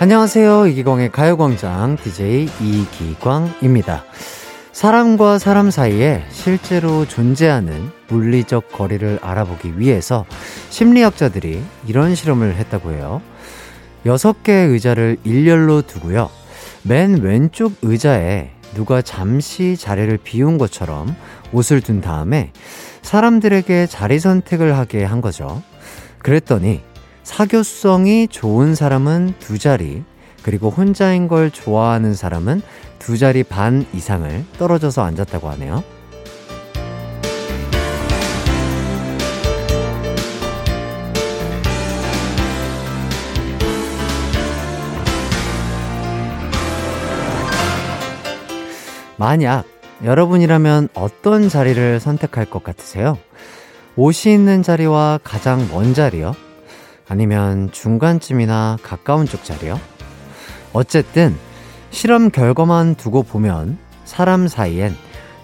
안녕하세요. 이기광의 가요광장 DJ 이기광입니다. 사람과 사람 사이에 실제로 존재하는 물리적 거리를 알아보기 위해서 심리학자들이 이런 실험을 했다고 해요. 여섯 개의 의자를 일렬로 두고요. 맨 왼쪽 의자에 누가 잠시 자리를 비운 것처럼 옷을 둔 다음에 사람들에게 자리 선택을 하게 한 거죠. 그랬더니 사교성이 좋은 사람은 두 자리, 그리고 혼자인 걸 좋아하는 사람은 두 자리 반 이상을 떨어져서 앉았다고 하네요. 만약 여러분이라면 어떤 자리를 선택할 것 같으세요? 옷이 있는 자리와 가장 먼 자리요? 아니면 중간쯤이나 가까운 쪽 자리요? 어쨌든 실험 결과만 두고 보면 사람 사이엔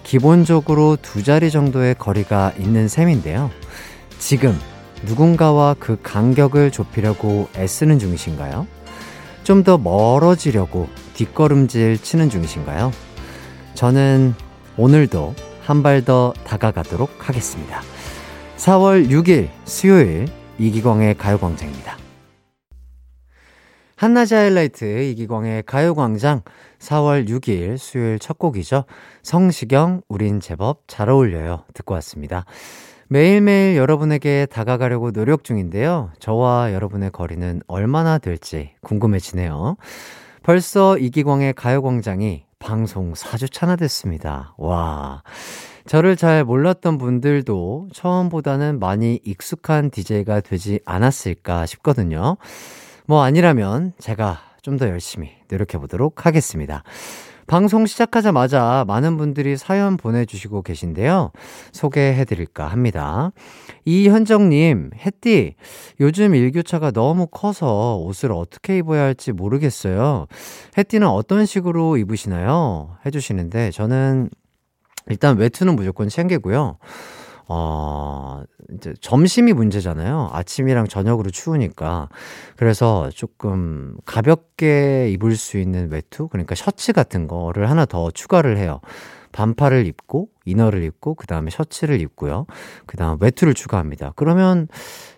기본적으로 두 자리 정도의 거리가 있는 셈인데요. 지금 누군가와 그 간격을 좁히려고 애쓰는 중이신가요? 좀 더 멀어지려고 뒷걸음질 치는 중이신가요? 저는 오늘도 한 발 더 다가가도록 하겠습니다. 4월 6일 수요일 이기광의 가요광장입니다. 한낮의 하이라이트 이기광의 가요광장 4월 6일 수요일 첫 곡이죠. 성시경 우린 제법 잘 어울려요 듣고 왔습니다. 매일매일 여러분에게 다가가려고 노력 중인데요. 저와 여러분의 거리는 얼마나 될지 궁금해지네요. 벌써 이기광의 가요광장이 방송 4주차나 됐습니다. 와. 저를 잘 몰랐던 분들도 처음보다는 많이 익숙한 DJ가 되지 않았을까 싶거든요. 뭐 아니라면 제가 좀 더 열심히 노력해 보도록 하겠습니다. 방송 시작하자마자 많은 분들이 사연 보내주시고 계신데요. 소개해 드릴까 합니다. 이현정님, 햇띠, 요즘 일교차가 너무 커서 옷을 어떻게 입어야 할지 모르겠어요. 햇띠는 어떤 식으로 입으시나요? 해주시는데, 저는 일단 외투는 무조건 챙기고요. 어, 이제 점심이 문제잖아요. 아침이랑 저녁으로 추우니까. 그래서 조금 가볍게 입을 수 있는 외투? 그러니까 셔츠 같은 거를 하나 더 추가를 해요. 반팔을 입고, 이너를 입고, 그 다음에 셔츠를 입고요. 그 다음 외투를 추가합니다. 그러면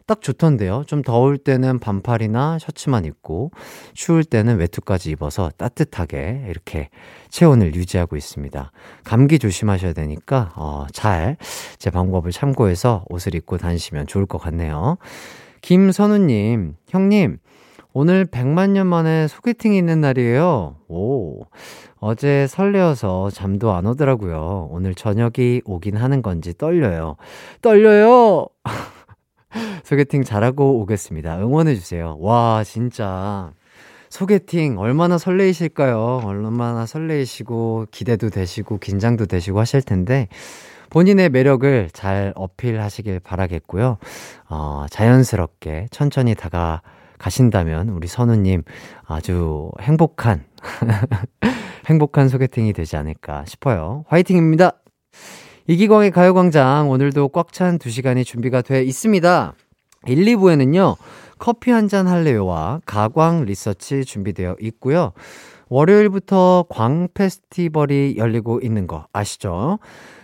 딱 좋던데요. 좀 더울 때는 반팔이나 셔츠만 입고, 추울 때는 외투까지 입어서 따뜻하게 이렇게 체온을 유지하고 있습니다. 감기 조심하셔야 되니까, 어, 잘 제 방법을 참고해서 옷을 입고 다니시면 좋을 것 같네요. 김선우님, 형님, 오늘 100만 년 만에 소개팅이 있는 날이에요. 오. 어제 설레어서 잠도 안 오더라고요. 오늘 저녁이 오긴 하는 건지 떨려요. 떨려요! 소개팅 잘하고 오겠습니다. 응원해주세요. 와, 진짜. 소개팅 얼마나 설레이실까요? 얼마나 설레이시고, 기대도 되시고, 긴장도 되시고 하실 텐데, 본인의 매력을 잘 어필하시길 바라겠고요. 어, 자연스럽게 천천히 다가 가신다면 우리 선우님 아주 행복한 행복한 소개팅이 되지 않을까 싶어요. 화이팅입니다. 이기광의 가요광장 오늘도 꽉 찬 2시간이 준비가 돼 있습니다. 1, 2부에는요. 커피 한 잔 할래요와 가광 리서치 준비되어 있고요. 월요일부터 광 페스티벌이 열리고 있는 거 아시죠?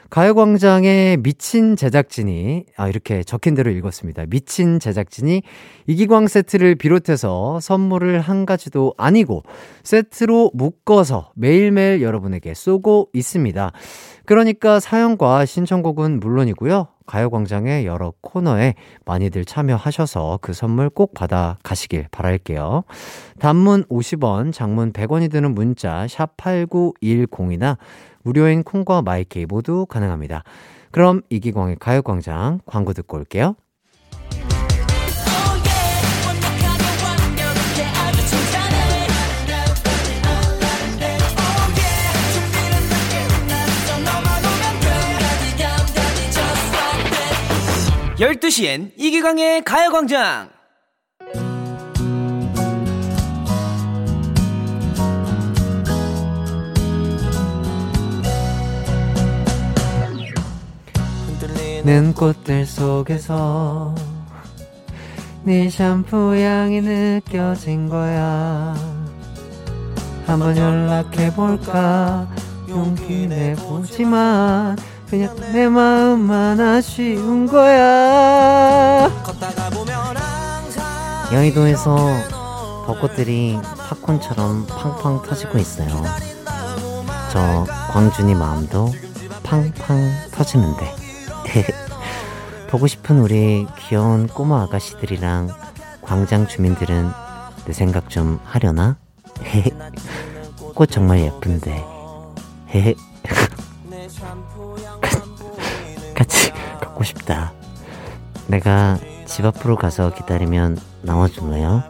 가요광장의 미친 제작진이, 아, 이렇게 적힌 대로 읽었습니다. 미친 제작진이 이기광 세트를 비롯해서 선물을 한 가지도 아니고 세트로 묶어서 매일매일 여러분에게 쏘고 있습니다. 그러니까 사연과 신청곡은 물론이고요. 가요광장의 여러 코너에 많이들 참여하셔서 그 선물 꼭 받아 가시길 바랄게요. 단문 50원, 장문 100원이 드는 문자, 샵8910이나 무료인 콩과 마이케이 모두 가능합니다. 그럼 이기광의 가요광장 광고 듣고 올게요. 열두 시엔 이기광의 가요광장. 는 꽃들 속에서 네 샴푸 향이 느껴진 거야. 한번 연락해볼까? 용기 내보지만 그냥 내 마음만 아쉬운 거야 여의도에서 벚꽃들이 팝콘처럼 팡팡 터지고 있어요 저 광준이 마음도 팡팡 터지는데 보고 싶은 우리 귀여운 꼬마 아가씨들이랑 광장 주민들은 내 생각 좀 하려나? 꽃 정말 예쁜데. 같이 걷고 싶다. 내가 집 앞으로 가서 기다리면 나와줄래요?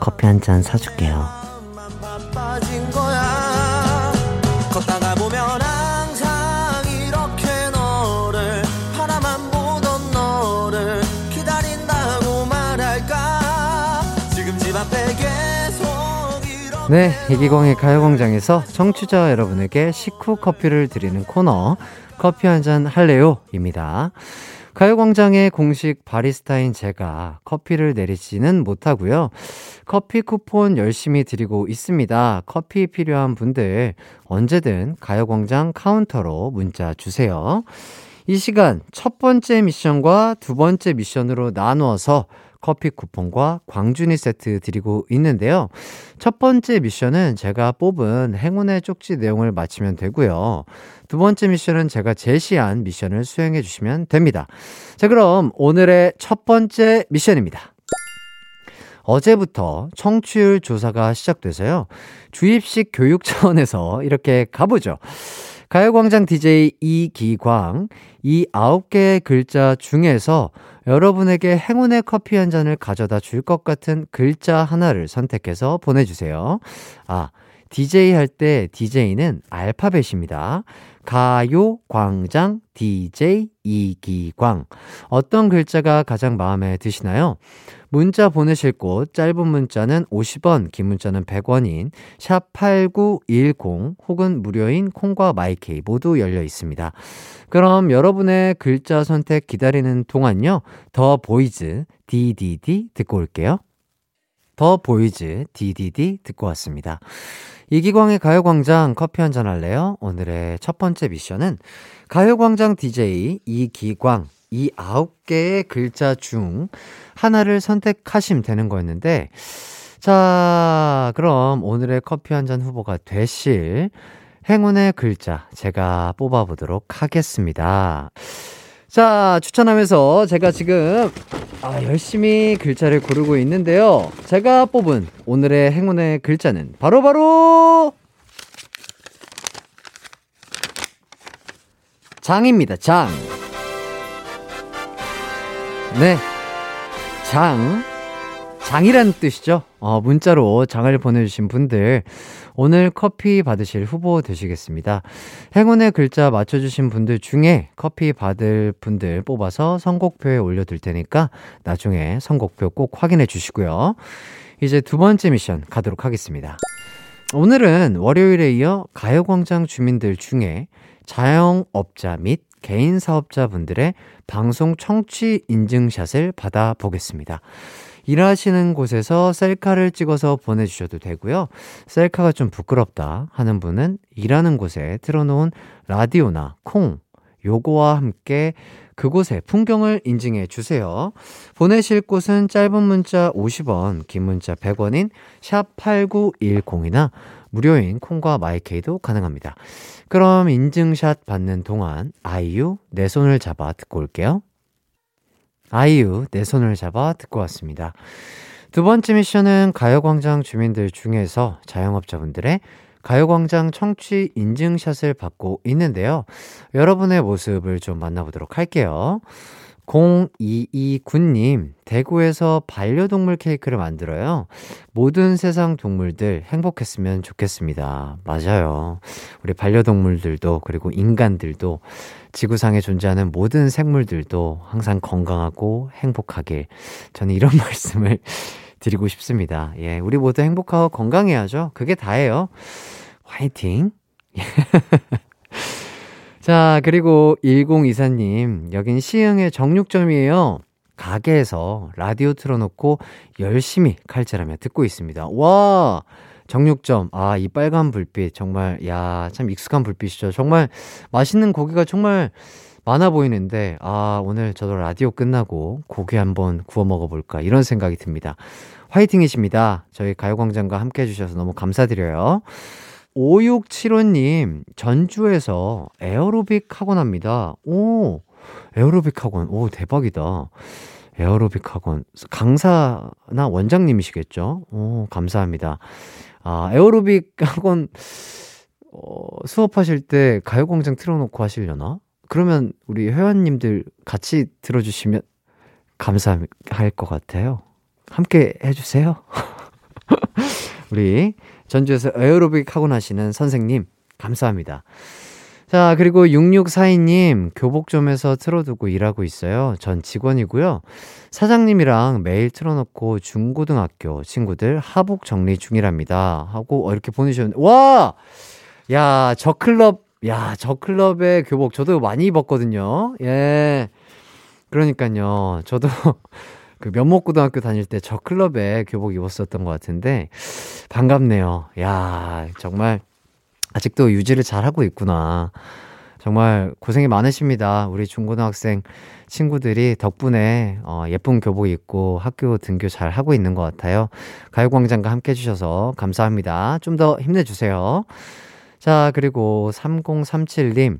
커피 한 잔 사줄게요. 네, 이기광의 가요광장에서 청취자 여러분에게 식후 커피를 드리는 코너 커피 한 잔 할래요?입니다. 가요광장의 공식 바리스타인 제가 커피를 내리지는 못하고요. 커피 쿠폰 열심히 드리고 있습니다. 커피 필요한 분들 언제든 가요광장 카운터로 문자 주세요. 이 시간 첫 번째 미션과 두 번째 미션으로 나누어서 커피 쿠폰과 광준이 세트 드리고 있는데요. 첫 번째 미션은 제가 뽑은 행운의 쪽지 내용을 맞히면 되고요. 두 번째 미션은 제가 제시한 미션을 수행해 주시면 됩니다. 자, 그럼 오늘의 첫 번째 미션입니다. 어제부터 청취율 조사가 시작돼서요. 주입식 교육 차원에서 이렇게 가보죠. 가요광장 DJ 이기광, 이 아홉 개의 글자 중에서 여러분에게 행운의 커피 한 잔을 가져다 줄 것 같은 글자 하나를 선택해서 보내주세요. 아, DJ 할 때 DJ는 알파벳입니다. 가요, 광장, DJ, 이기광. 어떤 글자가 가장 마음에 드시나요? 문자 보내실 곳, 짧은 문자는 50원, 긴 문자는 100원인 샵 8910 혹은 무료인 콩과 마이케이 모두 열려 있습니다. 그럼 여러분의 글자 선택 기다리는 동안요, 더 보이즈, DDD 듣고 올게요. 더 보이즈, DDD 듣고 왔습니다. 이기광의 가요광장 커피 한 잔 할래요? 오늘의 첫 번째 미션은 가요광장 DJ 이기광 이 아홉 개의 글자 중 하나를 선택하시면 되는 거였는데 자, 그럼 오늘의 커피 한 잔 후보가 되실 행운의 글자 제가 뽑아보도록 하겠습니다. 자, 추천하면서 제가 지금 아, 열심히 글자를 고르고 있는데요. 제가 뽑은 오늘의 행운의 글자는 바로바로 바로 장입니다. 장. 네. 장. 장이라는 뜻이죠. 어, 문자로 장을 보내주신 분들, 오늘 커피 받으실 후보 되시겠습니다. 행운의 글자 맞춰주신 분들 중에 커피 받을 분들 뽑아서 선곡표에 올려둘 테니까 나중에 선곡표 꼭 확인해 주시고요. 이제 두 번째 미션 가도록 하겠습니다. 오늘은 월요일에 이어 가요광장 주민들 중에 자영업자 및 개인 사업자분들의 방송 청취 인증샷을 받아보겠습니다. 일하시는 곳에서 셀카를 찍어서 보내주셔도 되고요. 셀카가 좀 부끄럽다 하는 분은 일하는 곳에 틀어놓은 라디오나 콩, 요거와 함께 그곳의 풍경을 인증해 주세요. 보내실 곳은 짧은 문자 50원, 긴 문자 100원인 샵8910이나 무료인 콩과 마이케이도 가능합니다. 그럼 인증샷 받는 동안 아이유 내 손을 잡아 듣고 올게요. 아이유 내 손을 잡아 듣고 왔습니다. 두 번째 미션은 가요광장 주민들 중에서 자영업자분들의 가요광장 청취 인증샷을 받고 있는데요. 여러분의 모습을 좀 만나보도록 할게요. 0229님, 대구에서 반려동물 케이크를 만들어요. 모든 세상 동물들 행복했으면 좋겠습니다. 맞아요. 우리 반려동물들도, 그리고 인간들도, 지구상에 존재하는 모든 생물들도 항상 건강하고 행복하길. 저는 이런 말씀을 드리고 싶습니다. 예, 우리 모두 행복하고 건강해야죠. 그게 다예요. 화이팅! 자, 그리고 1024님, 여긴 시흥의 정육점이에요. 가게에서 라디오 틀어놓고 열심히 칼질하며 듣고 있습니다. 와! 정육점. 아, 이 빨간 불빛. 정말, 야, 참 익숙한 불빛이죠. 정말 맛있는 고기가 정말 많아 보이는데, 아, 오늘 저도 라디오 끝나고 고기 한번 구워 먹어볼까. 이런 생각이 듭니다. 화이팅이십니다. 저희 가요광장과 함께 해주셔서 너무 감사드려요. 5675님, 전주에서 에어로빅 학원 합니다. 오, 에어로빅 학원. 오, 대박이다. 에어로빅 학원. 강사나 원장님이시겠죠? 오, 감사합니다. 아, 에어로빅 학원, 어, 수업하실 때 가요광장 틀어놓고 하시려나? 그러면 우리 회원님들 같이 들어주시면 감사할 것 같아요. 함께 해주세요. 우리 전주에서 에어로빅 학원 하시는 선생님, 감사합니다. 자, 그리고 6642님, 교복점에서 틀어두고 일하고 있어요. 전 직원이고요. 사장님이랑 매일 틀어놓고 중고등학교 친구들 하복 정리 중이랍니다. 하고, 어, 이렇게 보내주셨는데, 와! 야, 저 클럽, 야, 저 클럽의 교복 저도 많이 입었거든요. 예. 그러니까요. 저도 그 면목고등학교 다닐 때 저 클럽에 교복 입었었던 것 같은데, 반갑네요. 야, 정말 아직도 유지를 잘 하고 있구나. 정말 고생이 많으십니다. 우리 중고등학생 친구들이 덕분에 어, 예쁜 교복 입고 학교 등교 잘 하고 있는 것 같아요. 가요광장과 함께 해주셔서 감사합니다. 좀 더 힘내주세요. 자, 그리고 3037님.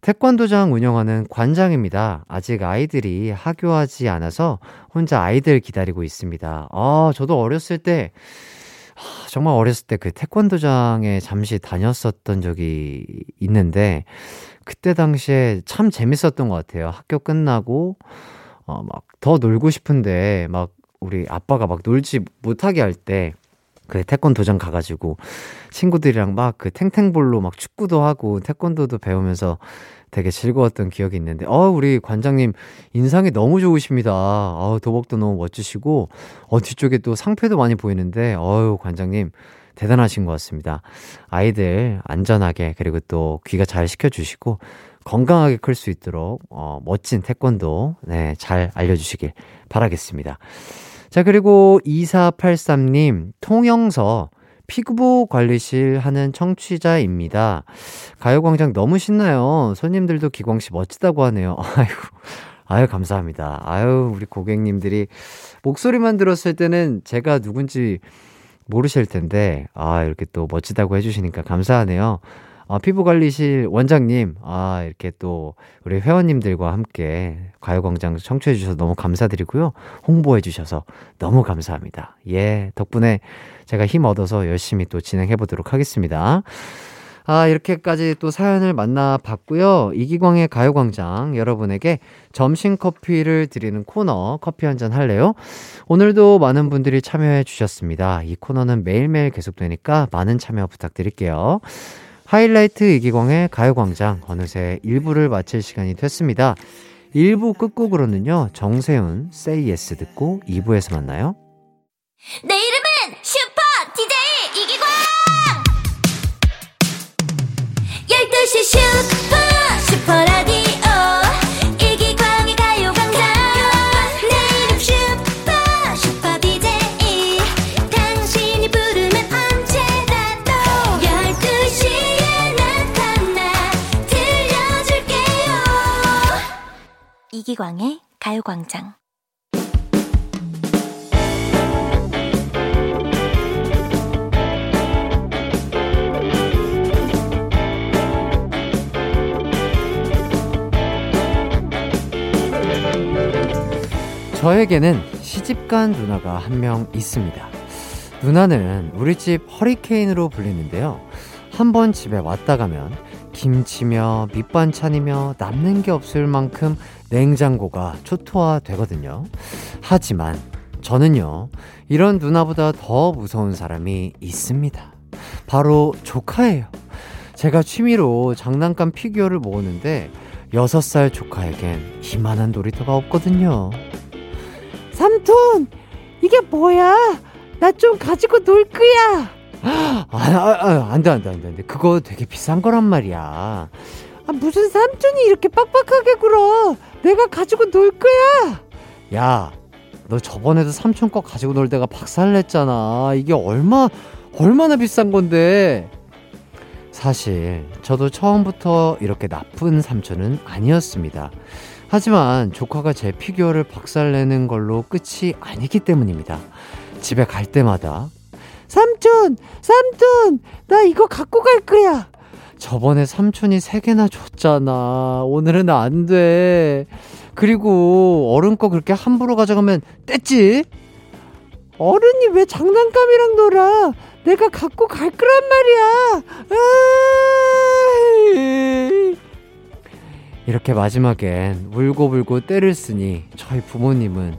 태권도장 운영하는 관장입니다. 아직 아이들이 학교하지 않아서 혼자 아이들 기다리고 있습니다. 아, 저도 어렸을 때 정말 어렸을 때 그 태권도장에 잠시 다녔었던 적이 있는데 그때 당시에 참 재밌었던 것 같아요. 학교 끝나고 어 막 더 놀고 싶은데 막 우리 아빠가 막 놀지 못하게 할 때 그 태권도장 가가지고 친구들이랑 막 그 탱탱볼로 막 축구도 하고 태권도도 배우면서 되게 즐거웠던 기억이 있는데, 어, 우리 관장님 인상이 너무 좋으십니다. 어, 도복도 너무 멋지시고, 어, 뒤쪽에 또 상패도 많이 보이는데, 어유 관장님 대단하신 것 같습니다. 아이들 안전하게, 그리고 또 귀가 잘 시켜주시고, 건강하게 클 수 있도록, 어, 멋진 태권도, 네, 잘 알려주시길 바라겠습니다. 자, 그리고 2483님, 통영서, 피부 관리실 하는 청취자입니다. 가요광장 너무 신나요. 손님들도 기광씨 멋지다고 하네요. 아이고. 아유, 감사합니다. 아유, 우리 고객님들이 목소리만 들었을 때는 제가 누군지 모르실 텐데, 아, 이렇게 또 멋지다고 해주시니까 감사하네요. 아, 피부관리실 원장님, 아, 이렇게 또 우리 회원님들과 함께 가요광장 청취해주셔서 너무 감사드리고요. 홍보해주셔서 너무 감사합니다. 예, 덕분에 제가 힘 얻어서 열심히 또 진행해보도록 하겠습니다. 아, 이렇게까지 또 사연을 만나봤고요. 이기광의 가요광장 여러분에게 점심 커피를 드리는 코너 커피 한 잔 할래요? 오늘도 많은 분들이 참여해 주셨습니다. 이 코너는 매일매일 계속되니까 많은 참여 부탁드릴게요. 하이라이트 이기광의 가요광장 어느새 1부를 마칠 시간이 됐습니다. 1부 끝곡으로는요, 정세훈, Say Yes 듣고 2부에서 만나요. 내 이름은 슈퍼 DJ 이기광! 12시 슈 이기광의 가요광장. 저에게는 시집간 누나가 한 명 있습니다. 누나는 우리 집 허리케인으로 불리는데요. 한 번 집에 왔다 가면 김치며 밑반찬이며 남는 게 없을 만큼 냉장고가 초토화 되거든요. 하지만 저는요, 이런 누나보다 더 무서운 사람이 있습니다. 바로 조카예요. 제가 취미로 장난감 피규어를 모으는데, 6살 조카에겐 이만한 놀이터가 없거든요. 삼촌, 이게 뭐야? 나 좀 가지고 놀 거야. 아, 아, 아, 안 돼, 안 돼, 안 돼, 안 돼. 그거 되게 비싼 거란 말이야. 아, 무슨 삼촌이 이렇게 빡빡하게 굴어. 내가 가지고 놀 거야. 야, 너 저번에도 삼촌 거 가지고 놀다가 박살 냈잖아. 이게 얼마, 얼마나 비싼 건데. 사실, 저도 처음부터 이렇게 나쁜 삼촌은 아니었습니다. 하지만 조카가 제 피규어를 박살내는 걸로 끝이 아니기 때문입니다. 집에 갈 때마다 삼촌, 삼촌, 나 이거 갖고 갈 거야. 저번에 삼촌이 세 개나 줬잖아. 오늘은 안 돼. 그리고 어른 거 그렇게 함부로 가져가면 뗐지? 어른이 왜 장난감이랑 놀아? 내가 갖고 갈 거란 말이야. 아이. 이렇게 마지막엔 울고불고 때를 쓰니 저희 부모님은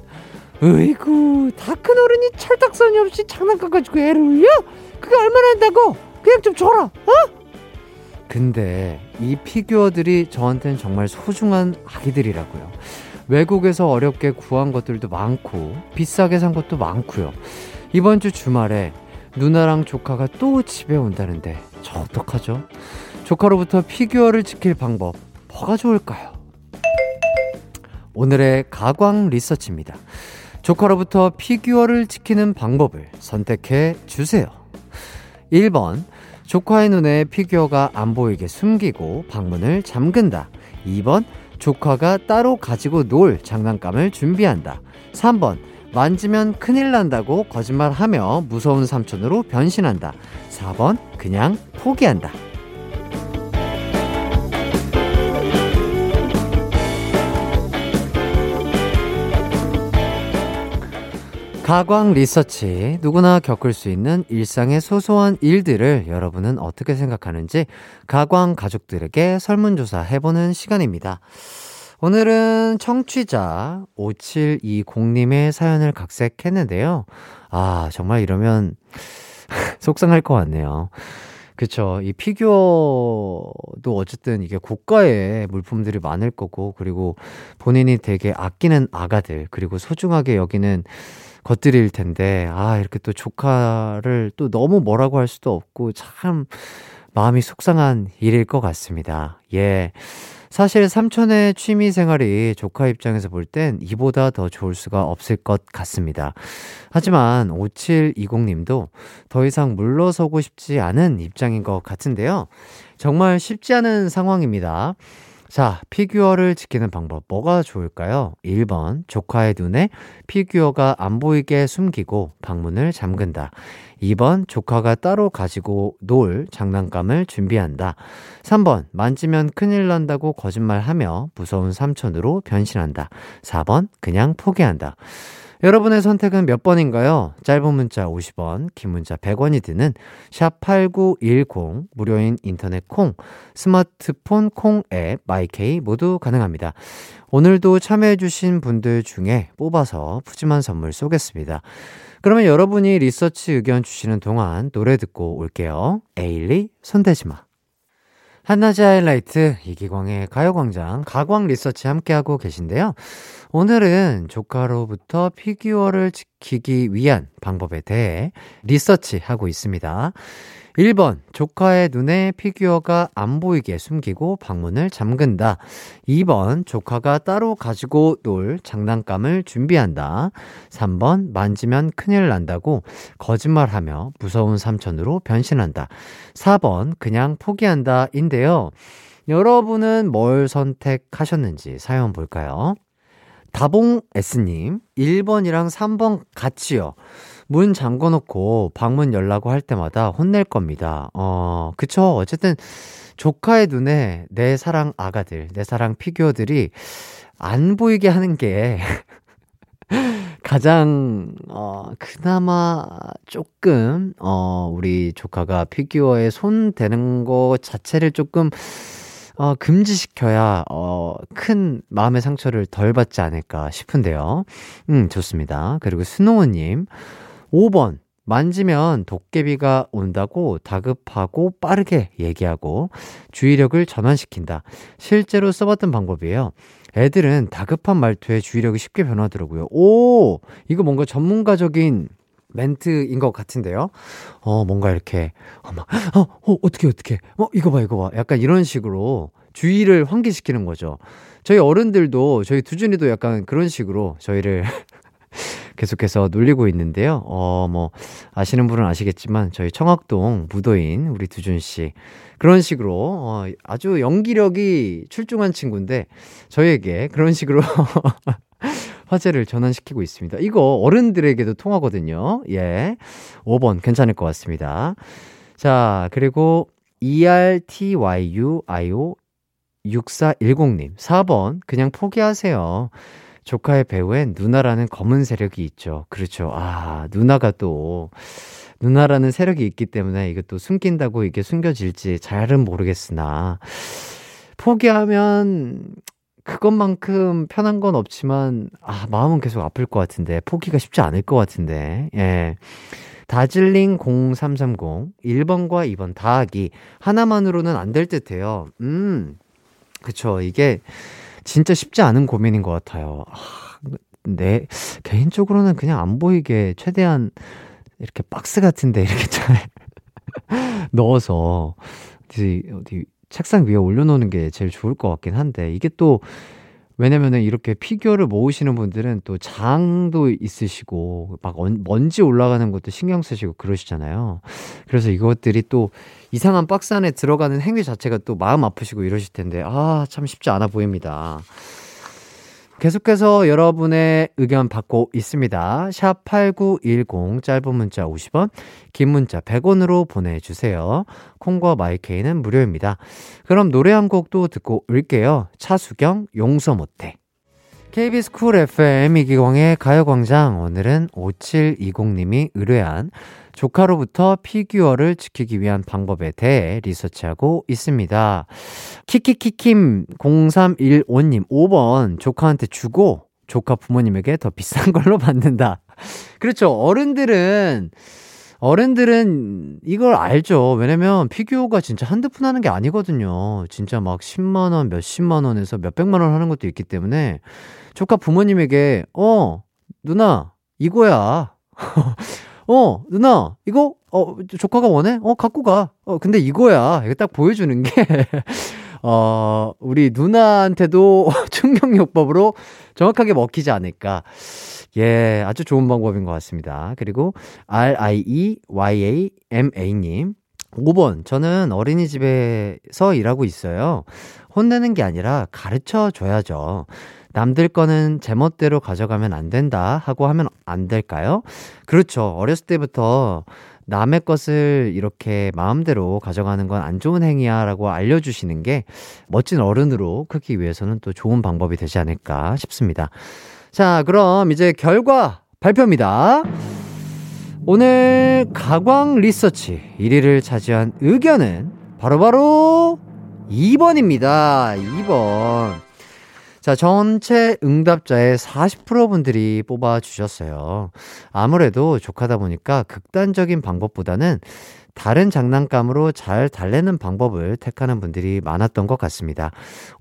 으이구 다 큰 어른이 철딱선이 없이 장난감 가지고 애를 울려? 그게 얼마나 한다고? 그냥 좀 줘라 어? 근데 이 피규어들이 저한테는 정말 소중한 아기들이라고요 외국에서 어렵게 구한 것들도 많고 비싸게 산 것도 많고요 이번 주 주말에 누나랑 조카가 또 집에 온다는데 저 어떡하죠? 조카로부터 피규어를 지킬 방법 뭐가 좋을까요? 오늘의 가광 리서치입니다. 조카로부터 피규어를 지키는 방법을 선택해 주세요. 1번. 조카의 눈에 피규어가 안 보이게 숨기고 방문을 잠근다. 2번. 조카가 따로 가지고 놀 장난감을 준비한다. 3번. 만지면 큰일 난다고 거짓말하며 무서운 삼촌으로 변신한다. 4번. 그냥 포기한다. 가광 리서치. 누구나 겪을 수 있는 일상의 소소한 일들을 여러분은 어떻게 생각하는지 가광 가족들에게 설문조사 해보는 시간입니다. 오늘은 청취자 5720님의 사연을 각색했는데요. 아, 정말 이러면 속상할 것 같네요. 그쵸. 이 피규어도 어쨌든 이게 고가의 물품들이 많을 거고, 그리고 본인이 되게 아끼는 아가들, 그리고 소중하게 여기는 것들일 텐데, 아, 이렇게 또 조카를 또 너무 뭐라고 할 수도 없고, 참, 마음이 속상한 일일 것 같습니다. 예. 사실 삼촌의 취미 생활이 조카 입장에서 볼 땐 이보다 더 좋을 수가 없을 것 같습니다. 하지만 5720님도 더 이상 물러서고 싶지 않은 입장인 것 같은데요. 정말 쉽지 않은 상황입니다. 자, 피규어를 지키는 방법 뭐가 좋을까요? 1번, 조카의 눈에 피규어가 안 보이게 숨기고 방문을 잠근다. 2번, 조카가 따로 가지고 놀 장난감을 준비한다. 3번, 만지면 큰일 난다고 거짓말하며 무서운 삼촌으로 변신한다. 4번, 그냥 포기한다. 여러분의 선택은 몇 번인가요? 짧은 문자 50원, 긴 문자 100원이 드는 샵 8910 무료인 인터넷 콩, 스마트폰 콩 앱 마이케이 모두 가능합니다. 오늘도 참여해 주신 분들 중에 뽑아서 푸짐한 선물 쏘겠습니다. 그러면 여러분이 리서치 의견 주시는 동안 노래 듣고 올게요. 에일리 손대지마. 한낮의 하이라이트 이기광의 가요광장 가광 리서치 함께하고 계신데요. 오늘은 조카로부터 피규어를 지키기 위한 방법에 대해 리서치하고 있습니다. 1번, 조카의 눈에 피규어가 안 보이게 숨기고 방문을 잠근다. 2번, 조카가 따로 가지고 놀 장난감을 준비한다. 3번, 만지면 큰일 난다고 거짓말하며 무서운 삼촌으로 변신한다. 4번, 그냥 포기한다. 인데요. 여러분은 뭘 선택하셨는지 사연 볼까요? 다봉 S님, 1번이랑 3번 같이요. 문 잠궈놓고 방문 열라고 할 때마다 혼낼 겁니다. 어, 그쵸. 어쨌든 조카의 눈에 내 사랑 아가들, 내 사랑 피규어들이 안 보이게 하는 게 가장, 어, 그나마 조금, 어, 우리 조카가 피규어에 손 대는 거 자체를 조금 어, 금지시켜야, 어, 큰 마음의 상처를 덜 받지 않을까 싶은데요. 음, 좋습니다. 그리고 스노우님, 5번. 만지면 도깨비가 온다고 다급하고 빠르게 얘기하고 주의력을 전환시킨다. 실제로 써봤던 방법이에요. 애들은 다급한 말투에 주의력이 쉽게 변하더라고요. 오! 이거 뭔가 전문가적인 멘트인 것 같은데요. 어, 뭔가 이렇게, 어, 막, 어, 어, 어떻게, 어떻게, 어, 이거 봐, 이거 봐. 약간 이런 식으로 주의를 환기시키는 거죠. 저희 어른들도 저희 두준이도 약간 그런 식으로 저희를 계속해서 놀리고 있는데요. 어, 뭐, 아시는 분은 아시겠지만, 저희 청학동 무도인 우리 두준 씨. 그런 식으로, 어, 아주 연기력이 출중한 친구인데, 저희에게 그런 식으로 화제를 전환시키고 있습니다. 이거 어른들에게도 통하거든요. 예. 5번 괜찮을 것 같습니다. 자, 그리고 ERTYUIO 6410님. 4번 그냥 포기하세요. 조카의 배우엔 누나라는 검은 세력이 있죠. 그렇죠. 아, 누나가 또, 누나라는 세력이 있기 때문에 이것도 숨긴다고 이게 숨겨질지 잘은 모르겠으나, 포기하면 그것만큼 편한 건 없지만, 아, 마음은 계속 아플 것 같은데, 포기가 쉽지 않을 것 같은데, 예. 다즐링 0330, 1번과 2번 다하기, 하나만으로는 안 될 듯 해요. 음, 그쵸. 이게, 진짜 쉽지 않은 고민인 것 같아요. 아, 내, 개인적으로는 그냥 안 보이게 최대한 이렇게 박스 같은데 이렇게 잘 넣어서 어디, 어디 책상 위에 올려놓는 게 제일 좋을 것 같긴 한데 이게 또 왜냐면은 이렇게 피규어를 모으시는 분들은 또 장도 있으시고 막 먼지 올라가는 것도 신경 쓰시고 그러시잖아요. 그래서 이것들이 또 이상한 박스 안에 들어가는 행위 자체가 또 마음 아프시고 이러실 텐데 아, 참 쉽지 않아 보입니다. 계속해서 여러분의 의견 받고 있습니다. 샵 8910 짧은 문자 50원, 긴 문자 100원으로 보내주세요. 콩과 마이케이는 무료입니다. 그럼 노래 한 곡도 듣고 올게요. 차수경, 용서 못해. KBS 쿨 FM 이기광의 가요광장 오늘은 5720님이 의뢰한 조카로부터 피규어를 지키기 위한 방법에 대해 리서치하고 있습니다. 키키키킴 0315님 5번 조카한테 주고 조카 부모님에게 더 비싼 걸로 받는다. 그렇죠. 어른들은 어른들은 이걸 알죠. 왜냐면 피규어가 진짜 한두 푼 하는 게 아니거든요. 진짜 막 10만원, 몇십만원에서 몇백만원 하는 것도 있기 때문에 조카 부모님에게, 어, 누나, 이거야. 어, 누나, 이거, 어, 조카가 원해? 어, 갖고 가. 어, 근데 이거야. 이거 딱 보여주는 게, 어, 우리 누나한테도 충격요법으로 정확하게 먹히지 않을까. 예, 아주 좋은 방법인 것 같습니다. 그리고 R-I-E-Y-A-M-A님. 5번, 저는 어린이집에서 일하고 있어요. 혼내는 게 아니라 가르쳐 줘야죠. 남들 거는 제멋대로 가져가면 안 된다 하고 하면 안 될까요? 그렇죠. 어렸을 때부터 남의 것을 이렇게 마음대로 가져가는 건 안 좋은 행위야 라고 알려주시는 게 멋진 어른으로 크기 위해서는 또 좋은 방법이 되지 않을까 싶습니다. 자, 그럼 이제 결과 발표입니다. 오늘 가광 리서치 1위를 차지한 의견은 바로바로 바로 2번입니다. 2번. 자, 전체 응답자의 40% 분들이 뽑아주셨어요. 아무래도 조카다 보니까 극단적인 방법보다는 다른 장난감으로 잘 달래는 방법을 택하는 분들이 많았던 것 같습니다.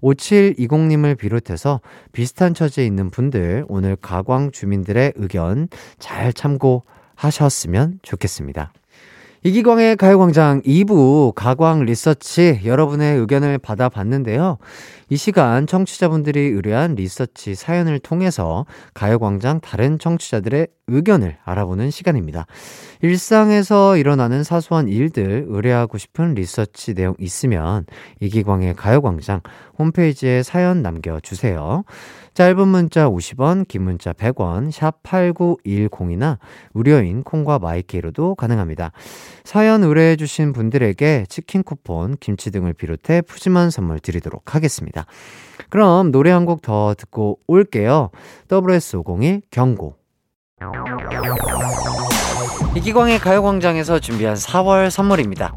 5720님을 비롯해서 비슷한 처지에 있는 분들, 오늘 가광 주민들의 의견 잘 참고하셨으면 좋겠습니다. 이기광의 가요광장 2부 가광 리서치 여러분의 의견을 받아봤는데요. 이 시간 청취자분들이 의뢰한 리서치 사연을 통해서 가요광장 다른 청취자들의 의견을 알아보는 시간입니다. 일상에서 일어나는 사소한 일들 의뢰하고 싶은 리서치 내용 있으면 이기광의 가요광장 홈페이지에 사연 남겨주세요. 짧은 문자 50원, 긴 문자 100원, 샵 8910이나 무료인 콩과 마이케이로도 가능합니다. 사연 의뢰해주신 분들에게 치킨 쿠폰, 김치 등을 비롯해 푸짐한 선물 드리도록 하겠습니다. 그럼 노래 한 곡 더 듣고 올게요. SS501 경고. 이기광의 가요광장에서 준비한 4월 선물입니다.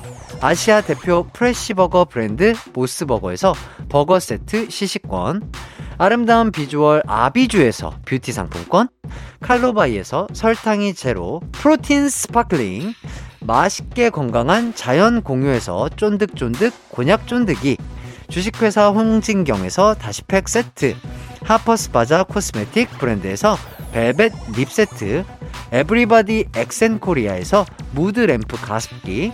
아시아 대표 fresh 버거 브랜드 모스버거에서 버거 세트 시식권, 아름다운 비주얼 아비주에서 뷰티 상품권, 칼로바이에서 설탕이 제로 protein sparkling, 맛있게 건강한 자연 공유에서 쫀득쫀득 곤약 쫀득이 주식회사 홍진경에서 다시팩 세트 하퍼스바자 cosmetic 브랜드에서 벨벳 lip 세트 에브리바디 엑센코리아에서 무드램프 가습기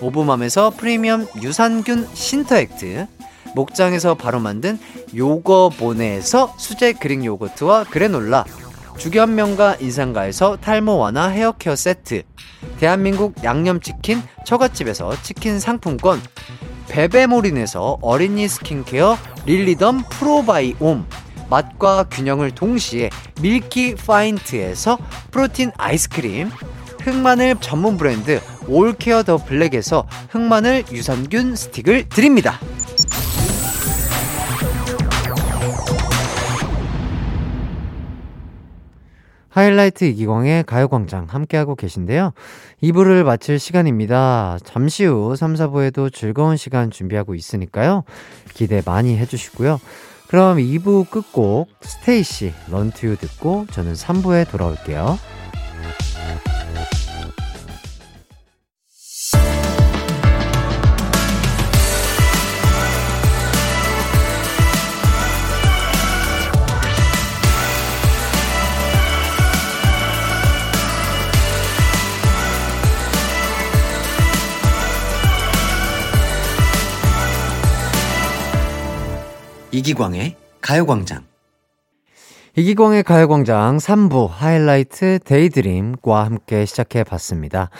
오브맘에서 프리미엄 유산균 신터액트 목장에서 바로 만든 요거보네에서 수제 그릭 요거트와 그래놀라 죽염명가 인산가에서 탈모 완화 헤어케어 세트 대한민국 양념치킨 처갓집에서 치킨 상품권 베베모린에서 어린이 스킨케어 릴리덤 프로바이옴 맛과 균형을 동시에 밀키 파인트에서 프로틴 아이스크림 흑마늘 전문 브랜드 올케어 더 블랙에서 흑마늘 유산균 스틱을 드립니다. 하이라이트 이기광의 가요광장 함께하고 계신데요. 2부를 마칠 시간입니다. 잠시 후 3, 4부에도 즐거운 시간 준비하고 있으니까요. 기대 많이 해주시고요. 그럼 2부 끝곡 스테이시 런투유 듣고 저는 3부에 돌아올게요. 이기광의 가요광장. 이기광의 가요광장 3부 하이라이트 데이드림과 함께 시작해 봤습니다.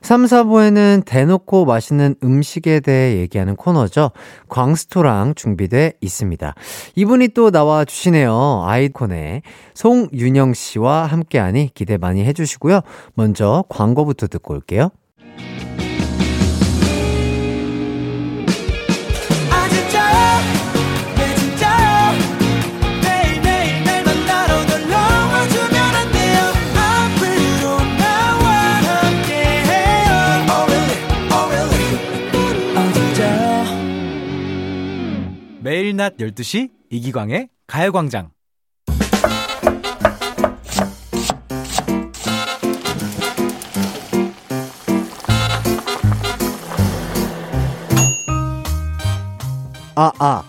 3, 4부에는 대놓고 맛있는 음식에 대해 얘기하는 코너죠. 광스토랑 준비돼 있습니다. 이분이 또 나와 주시네요. 아이콘의 송윤영 씨와 함께하니 기대 많이 해주시고요. 먼저 광고부터 듣고 올게요. 매일 낮 12시 이기광의 가요광장 아, 아.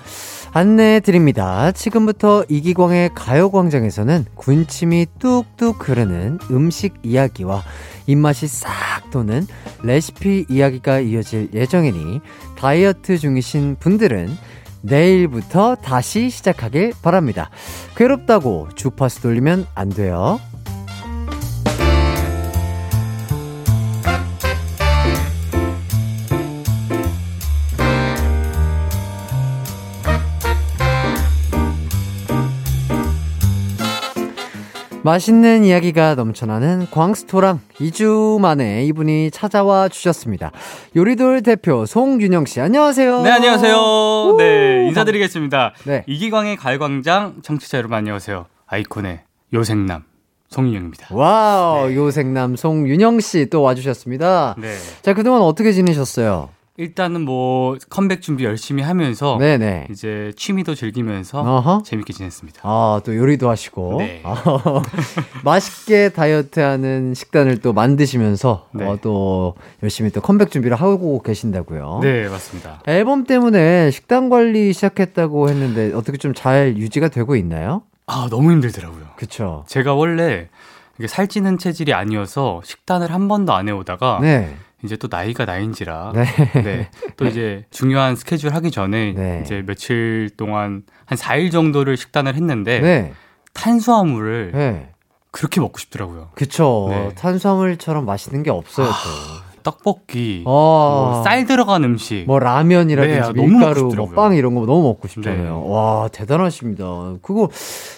안내해 드립니다. 지금부터 이기광의 가요광장에서는 군침이 뚝뚝 흐르는 음식 이야기와 입맛이 싹 도는 레시피 이야기가 이어질 예정이니 다이어트 중이신 분들은 내일부터 다시 시작하길 바랍니다. 괴롭다고 주파수 돌리면 안 돼요. 맛있는 이야기가 넘쳐나는 광스토랑 2주 만에 이분이 찾아와 주셨습니다. 요리돌 대표 송윤형 씨, 안녕하세요. 네, 안녕하세요. 네, 인사드리겠습니다. 네. 이기광의 가요광장 청취자 여러분 안녕하세요. 아이콘의 요섹남 송윤형입니다. 와우, 요섹남 송윤형 씨 또 와주셨습니다. 네. 자, 그동안 어떻게 지내셨어요? 일단은 뭐 컴백 준비 열심히 하면서 네네. 이제 취미도 즐기면서 어허. 재밌게 지냈습니다. 아, 또 요리도 하시고. 네. 아, 맛있게 다이어트 하는 식단을 또 만드시면서 네. 어, 또 열심히 또 컴백 준비를 하고 계신다고요. 네, 맞습니다. 앨범 때문에 식단 관리 시작했다고 했는데 어떻게 좀 잘 유지가 되고 있나요? 아, 너무 힘들더라고요. 그쵸. 제가 원래 살찌는 체질이 아니어서 식단을 한 번도 안 해오다가 네. 이제 또 나이가 나이인지라 네. 네. 또 이제 중요한 스케줄 하기 전에 네. 이제 며칠 동안 한 4일 정도를 식단을 했는데 네. 탄수화물을 네. 그렇게 먹고 싶더라고요. 그쵸. 네. 탄수화물처럼 맛있는 게 없어요, 또. 떡볶이, 어. 뭐쌀 들어간 음식. 뭐 라면이라든지 네, 밀가루, 뭐 싶더라고요. 빵 이런 거 너무 먹고 싶잖아요. 네. 와 대단하십니다. 그거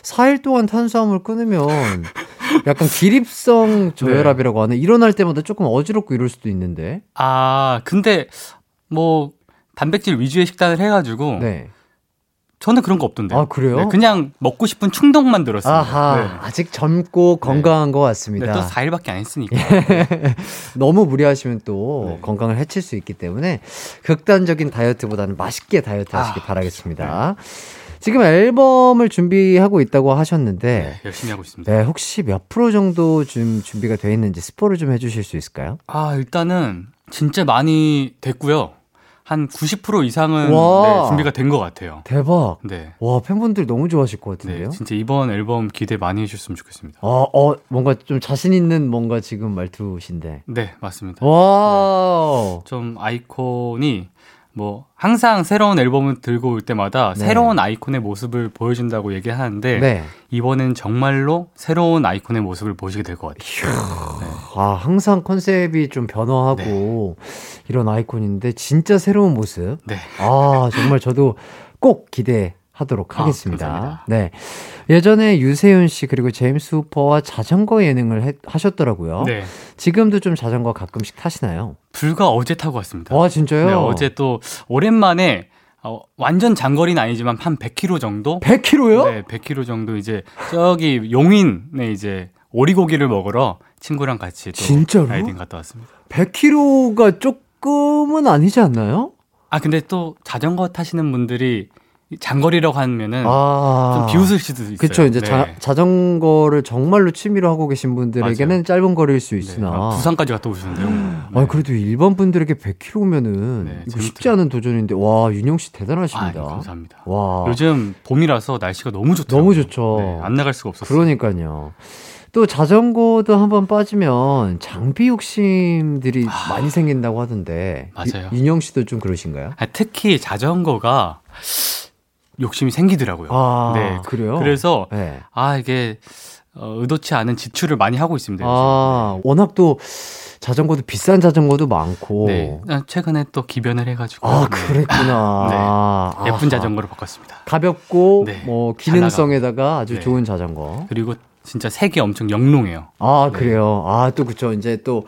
4일 동안 탄수화물 끊으면 약간 기립성 저혈압이라고 하는 일어날 때마다 조금 어지럽고 이럴 수도 있는데. 아, 근데 뭐 단백질 위주의 식단을 해가지고 네. 저는 그런 거 없던데. 아, 그래요? 그냥 먹고 싶은 충동만. 아하, 네. 아직 젊고 건강한 것 같습니다. 네, 또 4일밖에 안 했으니까. 너무 무리하시면 또 네. 건강을 해칠 수 있기 때문에 극단적인 다이어트보다는 맛있게 다이어트 하시기 아, 바라겠습니다. 지금 앨범을 준비하고 있다고 하셨는데, 네, 열심히 하고 있습니다. 네, 혹시 몇 프로 정도 좀 준비가 되어 있는지 스포를 좀 해주실 수 있을까요? 아, 일단은 진짜 많이 됐고요. 한 90% 이상은 와. 네, 준비가 된 것 같아요. 대박. 네. 와, 팬분들 너무 좋아하실 것 네, 같은데요? 진짜 이번 앨범 기대 많이 해주셨으면 좋겠습니다. 어, 어, 뭔가 좀 자신 있는 뭔가 지금 말투신데. 네, 맞습니다. 와. 좀 아이콘이 뭐 항상 새로운 앨범을 들고 올 때마다 네. 새로운 아이콘의 모습을 보여준다고 얘기하는데 네. 이번엔 정말로 새로운 아이콘의 모습을 보시게 될 것 같아요. 아, 항상 컨셉이 좀 변화하고 이런 아이콘인데 진짜 새로운 모습. 네. 아, 정말 저도 꼭 기대 하도록 아, 하겠습니다. 감사합니다. 네. 예전에 유세윤 씨 그리고 제임스 후퍼와 자전거 예능을 해- 하셨더라고요. 네. 지금도 좀 자전거 가끔씩 타시나요? 불과 어제 타고 왔습니다. 와, 진짜요? 네, 어제 또 오랜만에 어, 완전 장거리는 아니지만 한 100km 정도? 100km요? 네, 100km 정도 이제 저기 용인에 이제 오리고기를 먹으러 친구랑 같이 또 진짜로? 라이딩 갔다 왔습니다. 100km가 조금은 아니지 않나요? 아 근데 또 자전거 타시는 분들이 장거리라고 하면은 아. 좀 비웃을 수도 있어요. 그쵸, 이제 네. 자, 자전거를 정말로 취미로 하고 계신 분들에게는 맞아요. 짧은 거리일 수 네, 있으나. 아, 부산까지 갔다 오시는데요. 아니, 그래도 일반 분들에게 100km면은 네, 이거. 쉽지 않은 도전인데, 와, 윤영 씨 아, 대단하십니다. 감사합니다. 와. 요즘 봄이라서 날씨가 너무 좋더라고요. 너무 좋죠. 네, 안 나갈 수가 없었어요. 그러니까요. 또 자전거도 한번 빠지면 장비 욕심들이 많이 생긴다고 하던데. 아. 맞아요. 유- 윤영 씨도 좀 그러신가요? 아, 특히 자전거가 욕심이 생기더라고요. 아, 네. 그래요? 그래서 네. 아 이게 어, 의도치 않은 지출을 많이 하고 있습니다. 요즘. 아, 워낙 또 자전거도 비싼 자전거도 많고. 네. 아, 최근에 또 기변을 해가지고 아, 네. 그랬구나. 네. 아하. 예쁜 자전거로 바꿨습니다. 가볍고 네. 뭐잘 기능성에다가 아주 네. 좋은 자전거. 그리고 진짜 색이 엄청 영롱해요. 아 네. 그래요. 아 또 그쵸. 이제 또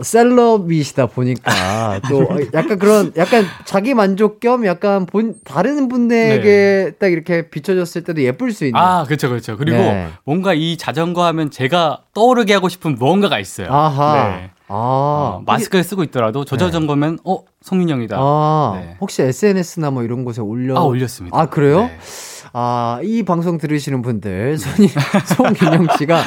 셀럽이시다 보니까 또 약간 그런 약간 자기 만족 겸 약간 본 다른 분에게 딱 이렇게 비춰졌을 때도 예쁠 수 있는. 네. 아, 그렇죠, 그렇죠. 그리고 네. 뭔가 이 자전거 하면 제가 떠오르게 하고 싶은 무언가가 있어요. 아하. 네. 아 어, 마스크를 쓰고 있더라도 저 네. 자전거면 어 송민영이다. 아 네. 혹시 SNS나 뭐 이런 곳에 올려? 아 올렸습니다. 아, 그래요? 네. 아, 이 방송 들으시는 분들, 손이, 송윤영 씨가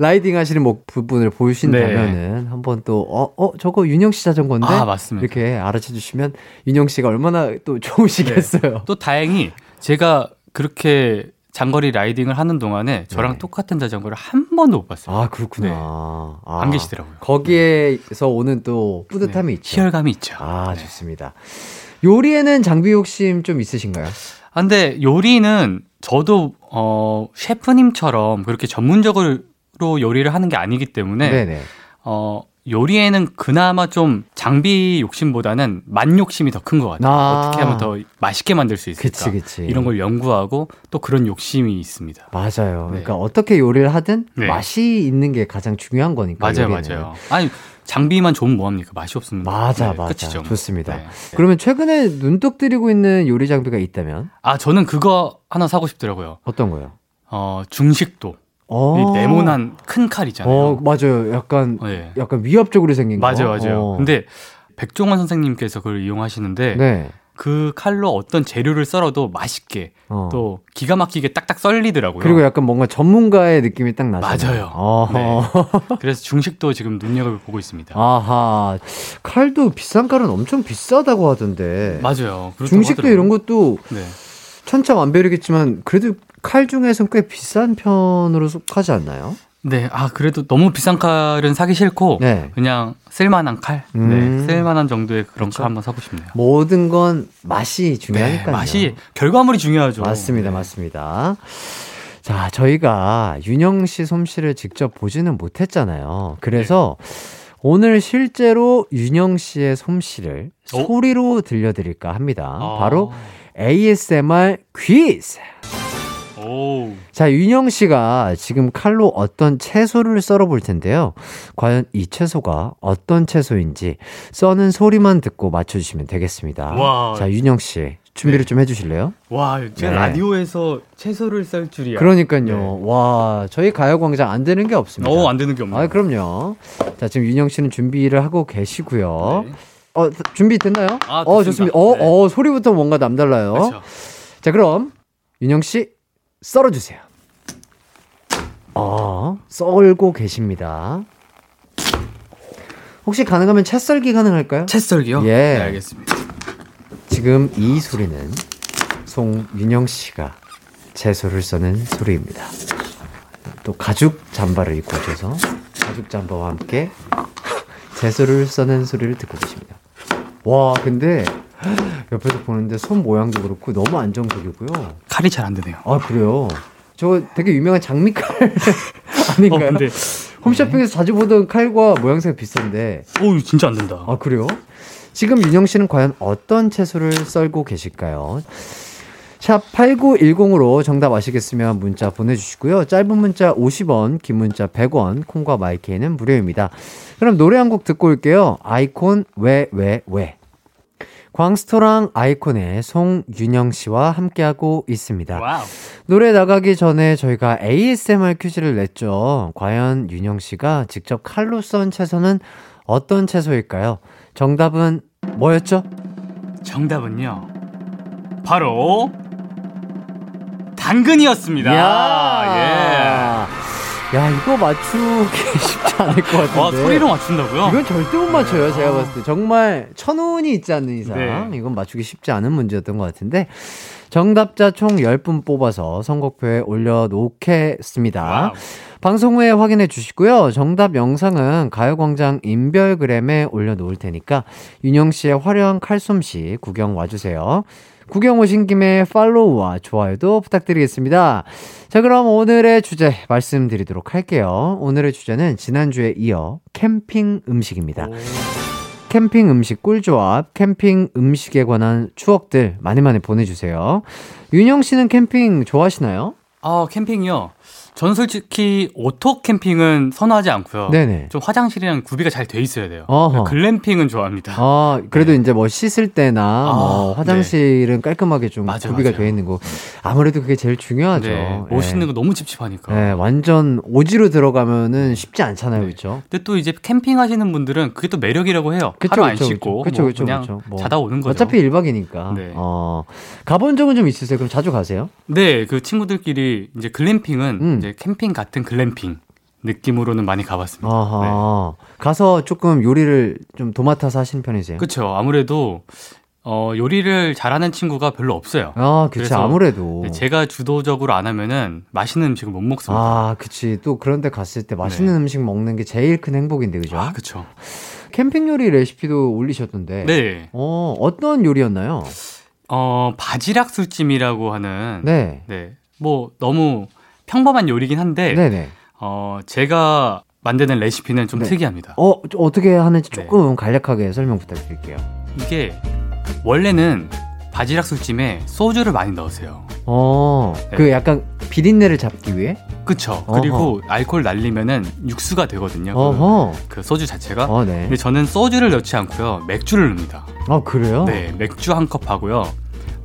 라이딩 하시는 뭐 부분을 보신다면은 한번 또, 어, 어, 저거 윤영 씨 자전거인데? 아, 맞습니다. 이렇게 알아채 주시면 윤영 씨가 얼마나 또 좋으시겠어요. 또 다행히 제가 그렇게 장거리 라이딩을 하는 동안에 저랑 네. 똑같은 자전거를 한 번도 못 봤어요. 아, 그렇구나. 네. 아, 안 계시더라고요. 거기에서 오는 또 뿌듯함이 네. 있죠. 희열감이 있죠. 아, 네. 좋습니다. 요리에는 장비 욕심 좀 있으신가요? 아, 근데 요리는 저도 어 셰프님처럼 그렇게 전문적으로 요리를 하는 게 아니기 때문에 네네. 어 요리에는 그나마 좀 장비 욕심보다는 맛 욕심이 더 큰 것 같아요. 아. 어떻게 하면 더 맛있게 만들 수 있을까? 그치, 그치. 이런 걸 연구하고 또 그런 욕심이 있습니다. 맞아요. 네. 그러니까 어떻게 요리를 하든 네. 맛이 있는 게 가장 중요한 거니까. 맞아요, 요리는. 맞아요. 아니 장비만 좋으면 뭐합니까? 맛이 없으면 맞아, 네, 맞아. 끝이죠. 좋습니다. 네. 그러면 최근에 눈독 들이고 있는 요리 장비가 있다면 아 저는 그거 하나 사고 싶더라고요. 어떤 거요? 어 중식도 어. 이 네모난 큰 칼 있잖아요. 어, 맞아요. 약간 네. 약간 위협적으로 생긴 거. 맞아요, 맞아요. 어. 근데 백종원 선생님께서 그걸 이용하시는데 네. 그 칼로 어떤 재료를 썰어도 맛있게 어. 또 기가 막히게 딱딱 썰리더라고요. 그리고 약간 뭔가 전문가의 느낌이 딱 나잖아요. 맞아요. 어허. 네. 그래서 중식도 지금 눈여겨 보고 있습니다. 아하. 칼도 비싼 칼은 엄청 비싸다고 하던데. 맞아요. 중식도 하더라고요. 이런 것도 네. 천차만별이겠지만 그래도 칼 중에서는 꽤 비싼 편으로 속하지 않나요? 네, 아 그래도 너무 비싼 칼은 사기 싫고 네. 그냥 쓸만한 칼, 음. 네, 쓸만한 정도의 그런 그렇죠. 칼 한번 사고 싶네요. 모든 건 맛이 네, 중요하니까요. 맛이 결과물이 중요하죠. 맞습니다, 네. 맞습니다. 자, 저희가 윤영 씨 솜씨를 직접 보지는 못했잖아요. 그래서 오늘 실제로 윤영 씨의 솜씨를 어? 소리로 들려드릴까 합니다. 아. 바로 ASMR 퀴즈. 오. 자, 윤영 씨가 지금 칼로 어떤 채소를 썰어 볼 텐데요. 과연 이 채소가 어떤 채소인지 써는 소리만 듣고 맞춰주시면 되겠습니다. 와. 자, 윤영 씨. 준비를 좀 해주실래요? 와, 제가 네. 라디오에서 채소를 썰 줄이야. 그러니까요. 네. 와, 저희 가요광장 안 되는 게 없습니다. 어, 안 되는 게 없네. 아, 그럼요. 자, 지금 윤영 씨는 준비를 하고 계시고요. 네. 어, 준비 됐나요? 아, 어. 좋습니다. 어, 네. 어, 소리부터 뭔가 남달라요. 그렇죠. 자, 그럼 윤영 씨 썰어주세요. 어, 썰고 계십니다. 혹시 가능하면 채 썰기 가능할까요? 채 썰기요? 예. 네, 알겠습니다. 지금 이 소리는 송윤영 씨가 채소를 써는 소리입니다. 또 가죽 잠바를 입고 오셔서 가죽 잠바와 함께 채소를 써는 소리를 듣고 계십니다. 와, 근데 옆에서 보는데 손 모양도 그렇고 너무 안정적이고요. 칼이 잘 안 되네요. 아, 그래요? 저 되게 유명한 장미칼 아닌가요? 어, 근데 홈쇼핑에서 자주 보던 칼과 모양새가 비슷한데 오, 진짜 안 된다. 아, 그래요? 지금 윤형 씨는 과연 어떤 채소를 썰고 계실까요? 샵 8910으로 정답 아시겠으면 문자 보내주시고요. 짧은 문자 50원, 긴 문자 100원, 콩과 마이케이는 무료입니다. 그럼 노래 한 곡 듣고 올게요. 아이콘 왜, 왜, 왜. 광스토랑 아이콘의 송윤형 씨와 함께하고 있습니다. 와우. 노래 나가기 전에 저희가 ASMR 퀴즈를 냈죠. 과연 윤형 씨가 직접 칼로 썬 채소는 어떤 채소일까요? 정답은 뭐였죠? 정답은요. 바로 당근이었습니다. 예. 야, 이거 맞추기 쉽지 않을 것 같은데. 와, 소리로 맞춘다고요? 이건 절대 못 맞춰요, 제가 봤을 때. 정말 천운이 있지 않는 이상. 네. 이건 맞추기 쉽지 않은 문제였던 것 같은데. 정답자 총 10분 뽑아서 선곡표에 올려놓겠습니다. 와우. 방송 후에 확인해 주시고요. 정답 영상은 가요광장 인별그램에 올려놓을 테니까 윤영 씨의 화려한 칼솜씨 구경 와주세요. 구경 오신 김에 팔로우와 좋아요도 부탁드리겠습니다. 자, 그럼 오늘의 주제 말씀드리도록 할게요. 오늘의 주제는 지난주에 이어 캠핑 음식입니다. 캠핑 음식 꿀조합, 캠핑 음식에 관한 추억들 많이 많이 보내주세요. 윤형 씨는 캠핑 좋아하시나요? 아, 캠핑이요. 저는 솔직히 오토 캠핑은 선호하지 않고요. 네네. 좀 화장실이랑 구비가 잘 돼 있어야 돼요. 어허. 글램핑은 좋아합니다. 아, 그래도 이제 뭐 씻을 때나 아, 뭐 화장실은 깔끔하게 좀 맞아, 구비가 맞아요. 되어 있는 거. 아무래도 그게 제일 중요하죠. 네, 못 씻는 거 너무 찝찝하니까. 네, 완전 오지로 들어가면은 쉽지 않잖아요. 네. 그렇죠? 근데 또 이제 캠핑 하시는 분들은 그게 또 매력이라고 해요. 그쵸, 하루 안 그쵸, 씻고 그쵸, 뭐 그쵸, 그냥 그쵸. 뭐. 자다 오는 거죠. 어차피 1박이니까. 네. 어. 가본 적은 좀 있으세요? 그럼 자주 가세요? 네, 그 친구들끼리 이제 글램핑은 음. 이제 캠핑 같은 글램핑 느낌으로는 많이 가봤습니다. 아하. 가서 조금 요리를 좀 도맡아서 하시는 편이세요? 그렇죠. 아무래도 어, 요리를 잘하는 친구가 별로 없어요. 아, 그치. 아무래도. 네, 제가 주도적으로 안 하면은 맛있는 음식을 못 먹습니다. 아, 그치. 또 그런 데 갔을 때 맛있는 네. 음식 먹는 게 제일 큰 행복인데, 그죠? 아, 그렇죠. 캠핑 요리 레시피도 올리셨던데. 네. 어, 어떤 요리였나요? 어, 바지락 술찜이라고 하는 네. 네. 뭐 너무 평범한 요리긴 한데 네네. 어, 제가 만드는 레시피는 좀 네. 특이합니다. 어, 좀 어떻게 하는지 네. 조금 간략하게 설명 부탁드릴게요. 이게 원래는 바지락 술찜에 소주를 많이 넣으세요. 어, 네. 그 약간 비린내를 잡기 위해? 그쵸. 어허. 그리고 알코올 날리면은 육수가 되거든요. 그. 그 소주 자체가. 어, 네. 근데 저는 소주를 넣지 않고요. 맥주를 넣습니다. 아, 그래요? 네, 맥주 한 컵 하고요.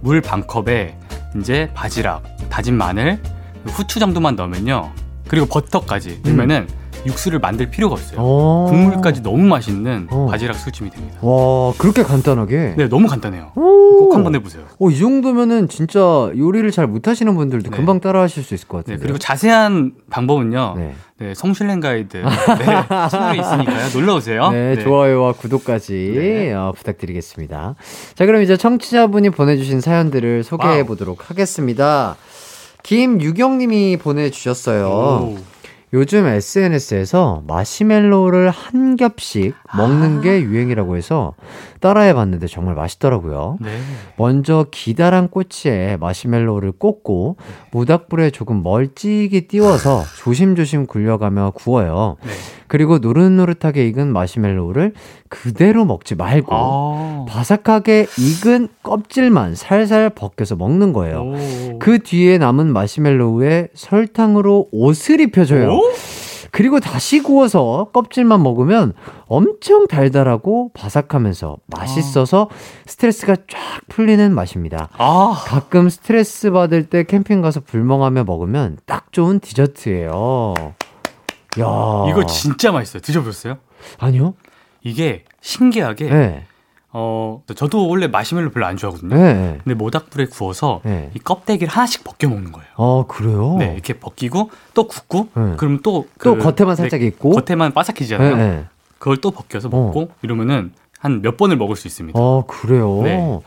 물 반 컵에 이제 바지락, 다진 마늘, 후추 정도만 넣으면요. 그리고 버터까지 넣으면은 육수를 만들 필요가 없어요. 음. 어. 국물까지 너무 맛있는 어. 바지락 술찜이 됩니다. 와, 그렇게 간단하게? 네, 너무 간단해요. 오. 꼭 한번 해보세요. 어, 이 정도면은 진짜 요리를 잘 못하시는 분들도 네. 금방 따라 하실 수 있을 것 네, 같아요. 그리고 자세한 방법은요. 네, 네. 성슐랭 가이드 네, 채널이 있으니까요. 놀러 오세요. 네, 좋아요와 구독까지 네. 어, 부탁드리겠습니다. 자, 그럼 이제 청취자분이 보내주신 사연들을 소개해. 보도록 하겠습니다. 김유경님이 보내주셨어요. 오. 요즘 SNS에서 마시멜로우를 한 겹씩 먹는 아. 게 유행이라고 해서 따라해 봤는데 정말 맛있더라고요. 네. 먼저 기다란 꼬치에 마시멜로우를 꽂고 모닥불에 조금 멀찍이 띄워서 조심조심 굴려가며 구워요. 네. 그리고 노릇노릇하게 익은 마시멜로우를 그대로 먹지 말고 아. 바삭하게 익은 껍질만 살살 벗겨서 먹는 거예요. 오. 그 뒤에 남은 마시멜로우에 설탕으로 옷을 입혀줘요. 오? 그리고 다시 구워서 껍질만 먹으면 엄청 달달하고 바삭하면서 맛있어서 스트레스가 쫙 풀리는 맛입니다. 아. 가끔 스트레스 받을 때 캠핑 가서 불멍하며 먹으면 딱 좋은 디저트예요. 야. 이거 진짜 맛있어요. 드셔보셨어요? 아니요? 이게 신기하게 네. 어 저도 원래 마시멜로 별로 안 좋아하거든요. 네. 근데 모닥불에 구워서 네. 이 껍데기를 하나씩 벗겨 먹는 거예요. 아, 그래요? 네, 이렇게 벗기고 또 굽고 네. 그럼 또 또 그- 겉에만 살짝 네, 익고. 겉에만 바삭해지잖아요. 네, 네. 그걸 또 벗겨서 먹고 이러면은 한 몇 번을 먹을 수 있습니다. 어, 그래요. 네.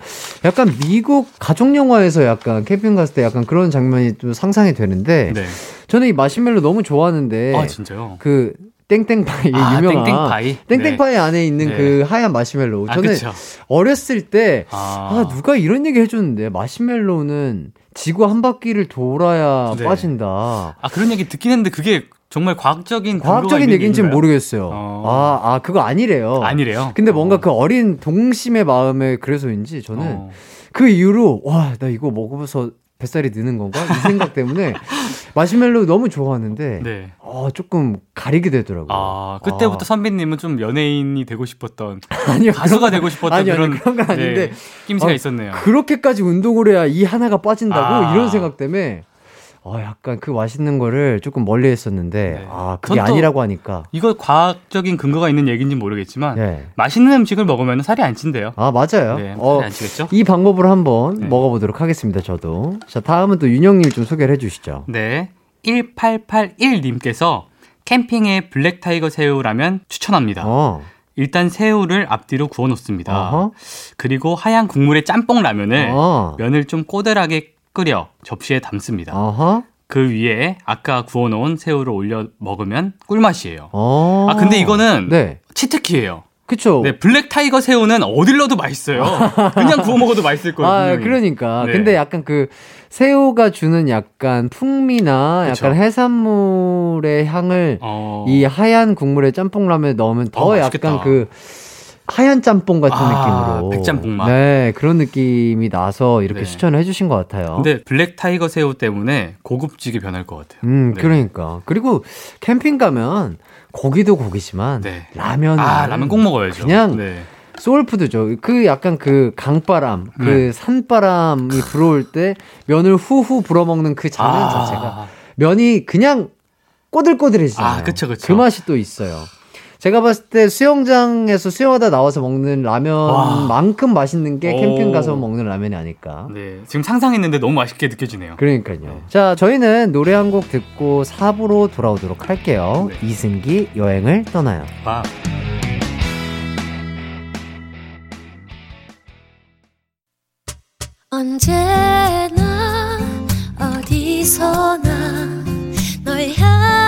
약간 미국 가족 영화에서 약간 캠핑 갔을 때 약간 그런 장면이 좀 상상이 되는데 네. 저는 이 마시멜로 너무 좋아하는데 아 진짜요? 그 땡땡파이 아, 유명한 땡땡파이. 땡땡파이 안에 있는 네. 그 하얀 마시멜로. 아, 저는 그쵸. 어렸을 때 아, 아, 누가 이런 얘기 해줬는데 마시멜로는 지구 한 바퀴를 돌아야 네. 빠진다. 아 그런 얘기 듣긴 했는데 그게 정말 과학적인 과학적인 얘기인지는? 모르겠어요. 어. 아, 아 그거 아니래요. 아니래요. 근데 뭔가 어. 그 어린 동심의 마음에 그래서인지 저는 어. 그 이후로 와 나 이거 먹으면서 뱃살이 느는 건가 이 생각 때문에 마시멜로 너무 좋아하는데 네. 어, 조금 가리게 되더라고요. 아 그때부터 아. 선배님은 좀 연예인이 되고 싶었던 아니요 가수가 그런 되고 싶었던 아니요, 그런 그런 건 아닌데 네, 낌새가 어, 있었네요. 그렇게까지 운동을 해야 이 하나가 빠진다고 아. 이런 생각 때문에 어, 약간 그 맛있는 거를 조금 멀리 했었는데 네. 아 그게 아니라고 하니까 이거 과학적인 근거가 있는 얘기인지 모르겠지만 네. 맛있는 음식을 먹으면 살이 안 찐대요. 아 맞아요. 네, 살이 어, 안 찌겠죠? 이 방법을 한번 네. 먹어보도록 하겠습니다. 저도 자 다음은 또 윤형님 좀 소개를 해주시죠. 네. 1881님께서 캠핑에 블랙 타이거 새우라면 추천합니다. 어, 일단 새우를 앞뒤로 구워 놓습니다. 어허. 그리고 하얀 국물에 짬뽕 라면을 어, 면을 좀 꼬들하게 끓여 접시에 담습니다. 어허, 그 위에 아까 구워 놓은 새우를 올려 먹으면 꿀맛이에요. 어. 아 근데 이거는 네, 치트키예요. 그쵸. 네, 블랙 타이거 새우는 어딜 넣어도 맛있어요. 그냥 구워 먹어도 맛있을 거예요. 아. 그러니까. 네. 근데 약간 그 새우가 주는 약간 풍미나 그쵸. 약간 해산물의 향을 어... 이 하얀 국물에 짬뽕 라면에 넣으면 더 어, 약간. 그 하얀 짬뽕 같은 아, 느낌으로. 백짬뽕 맛. 네, 그런 느낌이 나서 이렇게 네. 추천을 해주신 것 같아요. 근데 블랙 타이거 새우 때문에 고급지게 변할 것 같아요. 음, 네. 그러니까. 그리고 캠핑 가면 고기도 고기지만 네. 라면 아 라면 꼭 먹어야죠. 그냥 네. 소울푸드죠. 그 약간 그 강바람, 그 네. 산바람이 불어올 때 면을 후후 불어먹는 그 장면 아. 자체가 면이 그냥 꼬들꼬들해지잖아요. 아, 그쵸, 그쵸. 그 맛이 또 있어요. 제가 봤을 때 수영장에서 수영하다 나와서 먹는 라면만큼 맛있는 게 캠핑 오. 가서 먹는 라면이 아닐까. 네. 지금 상상했는데 너무 맛있게 느껴지네요. 그러니까요. 네. 자, 저희는 노래 한 곡 듣고 4부로 돌아오도록 할게요. 네. 이승기 여행을 떠나요. 와. 언제나 어디서나 널 향한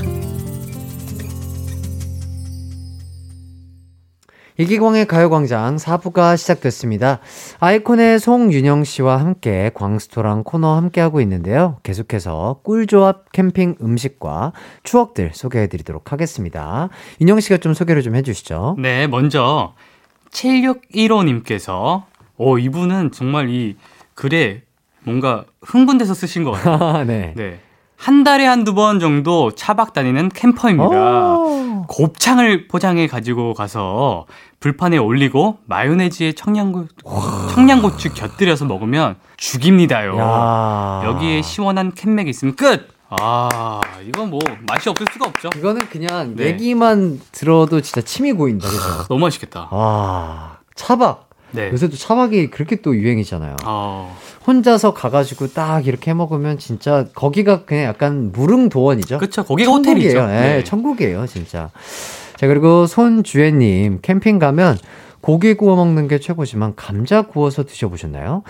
이기광의 가요광장 4부가 시작됐습니다. 아이콘의 송윤영 씨와 함께 광스토랑 코너 함께하고 있는데요. 계속해서 꿀조합 캠핑 음식과 추억들 소개해드리도록 하겠습니다. 윤영 씨가 좀 소개를 좀 해주시죠. 네, 먼저 7615님께서 오 이분은 정말 이 글에 뭔가 흥분돼서 쓰신 것 같아요. 아, 네. 네. 한 달에 한두 번 정도 차박 다니는 캠퍼입니다. 오. 곱창을 포장해 가지고 가서 불판에 올리고 마요네즈에 청양고, 청양고추 곁들여서 먹으면 죽입니다요. 야. 여기에 시원한 캔맥이 있으면 끝! 아, 이건 뭐 맛이 없을 수가 없죠. 이거는 그냥 네. 얘기만 들어도 진짜 침이 고인다, 그죠? 너무 맛있겠다. 와, 차박. 네. 요새 또 차박이 그렇게 또 유행이잖아요. 어, 혼자서 가가지고 딱 이렇게 해 먹으면 진짜 거기가 그냥 약간 무릉도원이죠. 그쵸. 거기가 호텔이죠. 천국이에요. 예, 네. 천국이에요, 진짜. 자, 그리고 손주혜님, 캠핑 가면 고기 구워 먹는 게 최고지만 감자 구워서 드셔보셨나요?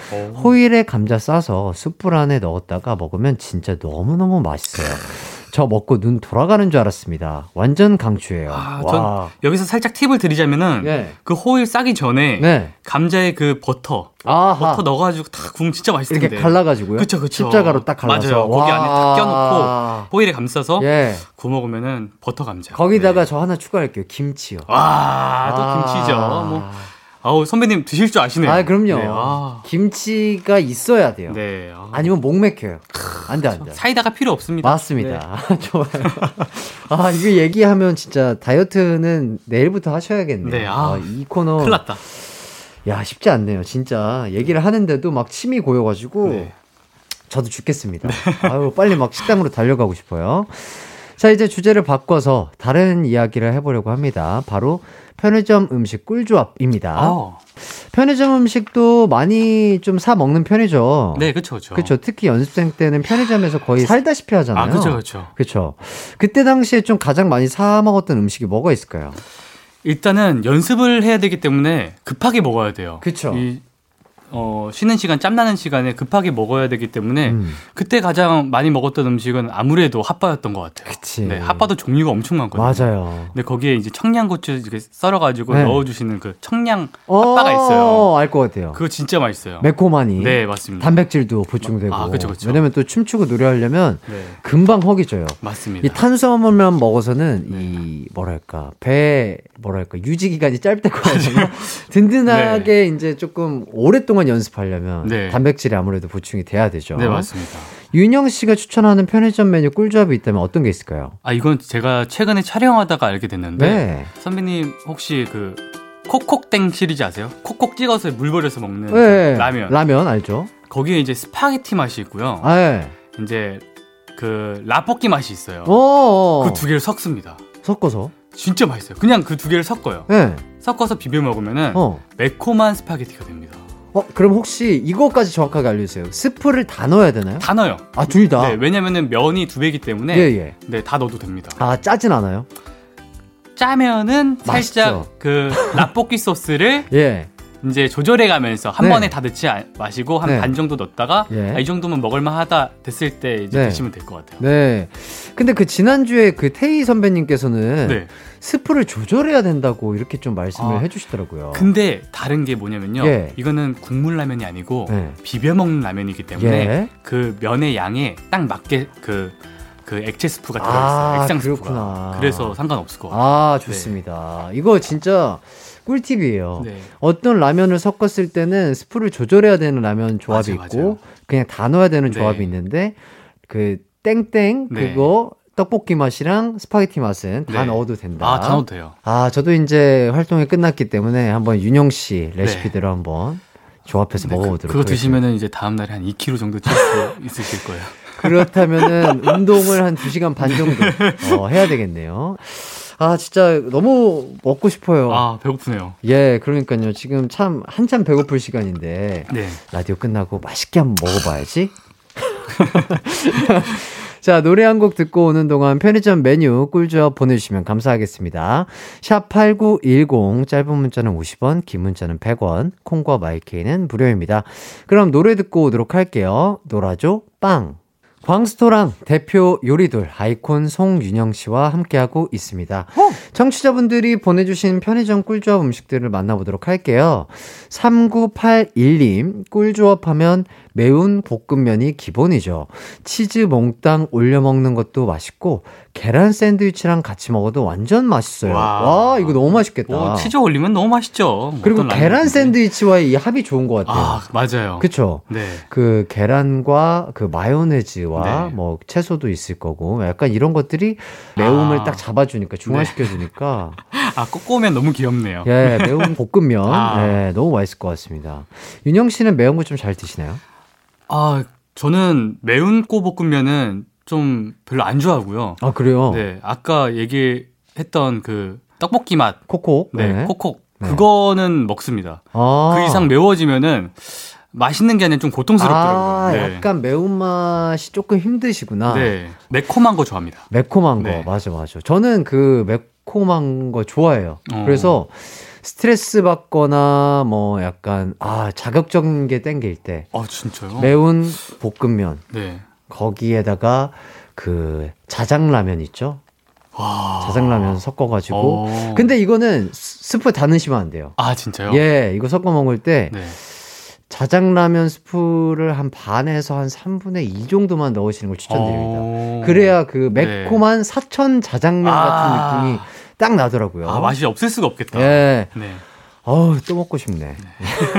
호일에 감자 싸서 숯불 안에 넣었다가 먹으면 진짜 너무너무 맛있어요. 저 먹고 눈 돌아가는 줄 알았습니다. 완전 강추예요. 아, 와. 여기서 살짝 팁을 드리자면은 네. 그 호일 싸기 전에 네. 감자에 그 버터 아하. 버터 넣어가지고 탁 구우면 진짜 맛있을 이렇게 텐데. 갈라가지고요. 그쵸, 그쵸. 십자가로 딱 갈라서. 맞아요. 고기 안에 딱 와. 껴놓고 호일에 감싸서 예. 구워 먹으면은 버터 감자. 거기다가 네. 저 하나 추가할게요. 김치요. 와, 또 아. 김치죠. 뭐 아우 선배님 드실 줄 아시네요. 아, 그럼요. 네, 아. 김치가 있어야 돼요. 네. 아. 아니면 목 맥혀요. 안 돼, 안 돼. 사이다가 필요 없습니다. 맞습니다. 좋아요. 아, 이거 얘기하면 진짜 다이어트는 내일부터 하셔야겠네요. 네, 아. 이 코너. 큰일 났다. 야, 쉽지 않네요. 진짜. 얘기를 하는데도 막 침이 고여가지고. 네. 저도 죽겠습니다. 아유, 빨리 막 식당으로 달려가고 싶어요. 자, 이제 주제를 바꿔서 다른 이야기를 해보려고 합니다. 바로 편의점 음식 꿀조합입니다. 아. 편의점 음식도 많이 좀 사 먹는 편이죠. 네, 그렇죠, 그렇죠. 그렇죠. 특히 연습생 때는 편의점에서 거의 살다시피 하잖아요. 아, 그렇죠, 그렇죠. 그렇죠. 그때 당시에 좀 가장 많이 사 먹었던 음식이 뭐가 있을까요? 일단은 연습을 해야 되기 때문에 급하게 먹어야 돼요. 그쵸. 이, 어, 쉬는 시간, 짬나는 시간에 급하게 먹어야 되기 때문에 음. 그때 가장 많이 먹었던 음식은 아무래도 핫바였던 것 같아요. 그치. 네, 핫바도 종류가 엄청 많거든요. 맞아요. 근데 거기에 이제 청양고추 이렇게 썰어가지고 네. 넣어주시는 그 청양 핫바가 있어요. 알 것 같아요. 그거 진짜 맛있어요. 매콤하니. 네, 맞습니다. 단백질도 보충되고. 아, 그쵸, 그쵸. 왜냐면 또 춤추고 노래하려면 네, 금방 허기져요. 맞습니다. 이 탄수화물만 먹어서는 네. 이 뭐랄까 배 뭐랄까 유지 기간이 짧다고 되나 든든하게 이제 조금 오랫동안 연습하려면 네. 단백질이 아무래도 보충이 돼야 되죠. 네, 맞습니다. 윤영 씨가 추천하는 편의점 메뉴 꿀조합이 있다면 어떤 게 있을까요? 아, 이건 제가 최근에 촬영하다가 알게 됐는데 네. 선배님 혹시 그 콕콕땡 시리즈 아세요? 콕콕 찍어서 물 버려서 먹는 그 네. 라면. 라면 알죠? 거기에 이제 스파게티 맛이 있고요. 아, 예. 이제 그 라볶이 맛이 있어요. 어. 그 두 개를 섞습니다. 섞어서. 진짜 맛있어요. 그냥 그 두 개를 섞어요. 네. 섞어서 비벼 먹으면은 어. 매콤한 스파게티가 됩니다. 어, 그럼 혹시 이거까지 정확하게 알려주세요. 스프를 다 넣어야 되나요? 다 넣어요. 아, 둘 다? 네, 왜냐면은 면이 두 배이기 때문에 예, 예. 네, 다 넣어도 됩니다. 아, 짜진 않아요? 짜면은 살짝 맛있죠. 그 라볶이 소스를 예. 이제 조절해 가면서 한 네. 번에 다 넣지 아- 마시고 한 네. 반 정도 넣었다가 예. 아, 이 정도면 먹을만하다 됐을 때 이제 네. 드시면 될 것 같아요. 네. 근데 그 지난주에 그 태희 선배님께서는 네. 스프를 조절해야 된다고 이렇게 좀 말씀을 아, 해주시더라고요. 근데 다른 게 뭐냐면요. 예. 이거는 국물 라면이 아니고 네. 비벼 먹는 라면이기 때문에 예. 그 면의 양에 딱 맞게 그, 그 액체 스프가 아, 들어있어요. 액상 스프가. 그렇구나. 그래서 상관없을 것 같아요. 아, 좋습니다. 이거 진짜 꿀팁이에요. 네. 어떤 라면을 섞었을 때는 스프를 조절해야 되는 라면 조합이 맞아요, 있고 맞아요. 그냥 다 넣어야 되는 네. 조합이 있는데 그 땡땡 네. 그거 떡볶이 맛이랑 스파게티 맛은 다 네. 넣어도 된다. 아, 다 넣어도 돼요. 아, 저도 이제 활동이 끝났기 때문에 한번 윤형 씨 레시피대로 한번 조합해서 네, 먹어보도록 그, 그거. 드시면은 이제 다음 날에 한 2kg 정도 찔 수 있으실 거예요. 그렇다면은 운동을 한 2시간 반 정도 어, 해야 되겠네요. 아, 진짜 너무 먹고 싶어요. 아, 배고프네요. 예, 그러니까요. 지금 참 한참 배고플 시간인데 네. 라디오 끝나고 맛있게 한번 먹어봐야지. 자, 노래 한 곡 듣고 오는 동안 편의점 메뉴 꿀조합 보내주시면 감사하겠습니다. 샵 8910, 짧은 문자는 50원, 긴 문자는 100원, 콩과 마이케이는 무료입니다. 그럼 노래 듣고 오도록 할게요. 놀아줘, 빵! 광스토랑 대표 요리돌 아이콘 송윤영 씨와 함께하고 있습니다. 청취자분들이 보내주신 편의점 꿀조합 음식들을 만나보도록 할게요. 3981님, 꿀조합 하면 매운 볶음면이 기본이죠. 치즈 몽땅 올려 먹는 것도 맛있고, 계란 샌드위치랑 같이 먹어도 완전 맛있어요. 와, 와. 이거 너무 맛있겠다. 뭐 치즈 올리면 너무 맛있죠. 그리고 어떤 계란. 샌드위치와의 이 합이 좋은 것 같아요. 아, 맞아요. 그쵸? 네. 그 계란과 그 마요네즈 와 네. 뭐 채소도 있을 거고 약간 이런 것들이 매움을 아. 딱 잡아주니까 중화시켜 주니까 아, 꼬꼬면 너무 귀엽네요. 예 매운 볶음면 아. 예 너무 맛있을 것 같습니다. 윤영 씨는 매운 거 좀 잘 드시나요? 아, 저는 매운 꼬볶음면은 좀 별로 안 좋아하고요. 아 그래요? 네, 아까 얘기했던 그 떡볶이 맛, 콕콕 네, 콕콕 네. 그거는 먹습니다. 아. 그 이상 매워지면은 맛있는 게 아니라 좀 고통스럽더라고요. 아 네. 약간 매운 맛이 조금 힘드시구나. 네, 매콤한 거 좋아합니다. 매콤한 거 네. 맞아 맞아. 저는 그 매콤한 거 좋아해요. 어. 그래서 스트레스 받거나 뭐 약간 아 자극적인 게 땡길 때 아, 진짜요? 매운 볶음면 네. 거기에다가 그 자장라면 있죠? 와. 자장라면 섞어가지고. 어. 근데 이거는 스- 스프 다 넣으시면 안 돼요. 아, 진짜요? 예, 이거 섞어 먹을 때 네. 자장라면 스프를 한 반에서 한 3분의 2 정도만 넣으시는 걸 추천드립니다. 어. 그래야 그 네. 매콤한 사천 자장면 아. 같은 느낌이 딱 나더라고요. 아, 맛이 없을 수가 없겠다. 예. 네. 어우, 또 먹고 싶네.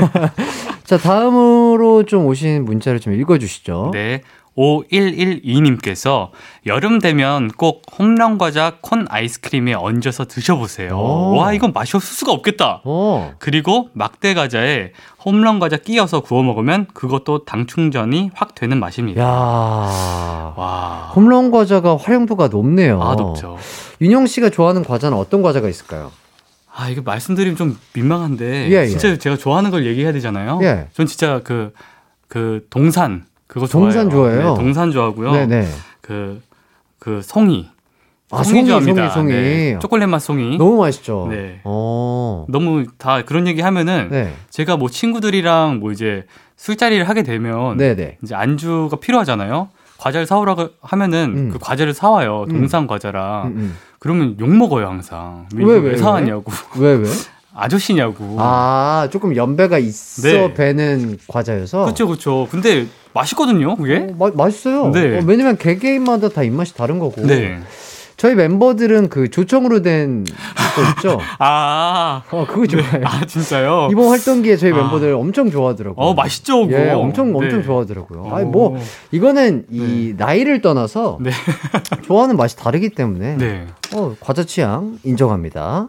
자, 다음으로 좀 오신 문자를 좀 읽어주시죠. 네. 5112님께서 여름 되면 꼭 홈런 과자 콘 아이스크림에 얹어서 드셔보세요. 오. 와, 이건 맛이 없을 수가 없겠다. 어, 그리고 막대 과자에 홈런 과자 끼워서 구워 먹으면 그것도 당 충전이 확 되는 맛입니다. 야 와. 홈런 과자가 활용도가 높네요. 아, 높죠. 윤영 씨가 좋아하는 과자는 어떤 과자가 있을까요? 아, 이거 말씀드리면 좀 민망한데 예, 예. 진짜 제가 좋아하는 걸 얘기해야 되잖아요. 예. 전 진짜 그그 동산 그거 동산 좋아해요. 좋아해요? 네, 동산 좋아하고요. 네네. 그, 그 송이. 아, 송이, 좋아합니다. 송이, 송이. 네, 초콜릿 맛 송이. 너무 맛있죠. 네. 어. 너무 다 그런 얘기 하면은 네. 제가 뭐 친구들이랑 뭐 이제 술자리를 하게 되면 네네. 이제 안주가 필요하잖아요. 과자를 사오라고 하면은 음. 그 과자를 사와요. 음. 동산 과자랑. 음, 음. 그러면 욕 먹어요 항상. 왜, 왜, 왜? 사왔냐고. 왜, 왜? 아저씨냐고. 아, 조금 연배가 있어 네. 배는 과자여서. 그렇죠, 그렇죠. 근데 맛있거든요, 그게. 어, 마, 맛있어요. 네. 어, 왜냐면 개개인마다 다 입맛이 다른 거고. 네. 저희 멤버들은 그 조청으로 된 거 있죠? 아, 어, 그거 좋아해요. 아 진짜요? 이번 활동기에 저희 아. 멤버들 엄청 좋아하더라고요. 어 맛있죠, 그거. 예, 엄청 엄청 네. 좋아하더라고요. 아니 오. 뭐 이거는 이 나이를 떠나서 네. 좋아하는 맛이 다르기 때문에 네. 어, 과자 취향 인정합니다.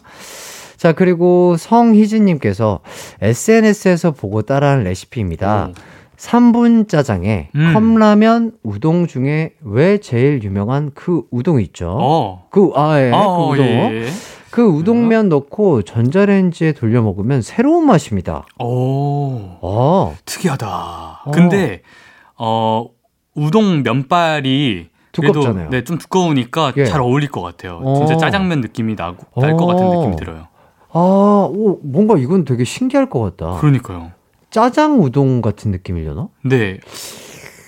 자, 그리고 성희진님께서 SNS에서 보고 따라한 레시피입니다. 오. 3분 짜장에 음. 컵라면 우동 중에 왜 제일 유명한 그 우동 있죠? 어. 그, 아, 예, 어, 그 우동. 예. 그 우동면 넣고 전자레인지에 돌려 먹으면 새로운 맛입니다. 오. 어, 특이하다. 어. 근데 어 우동 면발이 그래도 두껍잖아요. 네, 좀 두꺼우니까 예. 잘 어울릴 것 같아요. 어. 진짜 짜장면 느낌이 나고 날 것 같은 어. 느낌이 들어요. 아, 오, 뭔가 이건 되게 신기할 것 같다. 그러니까요. 짜장 우동 같은 느낌이려나? 네.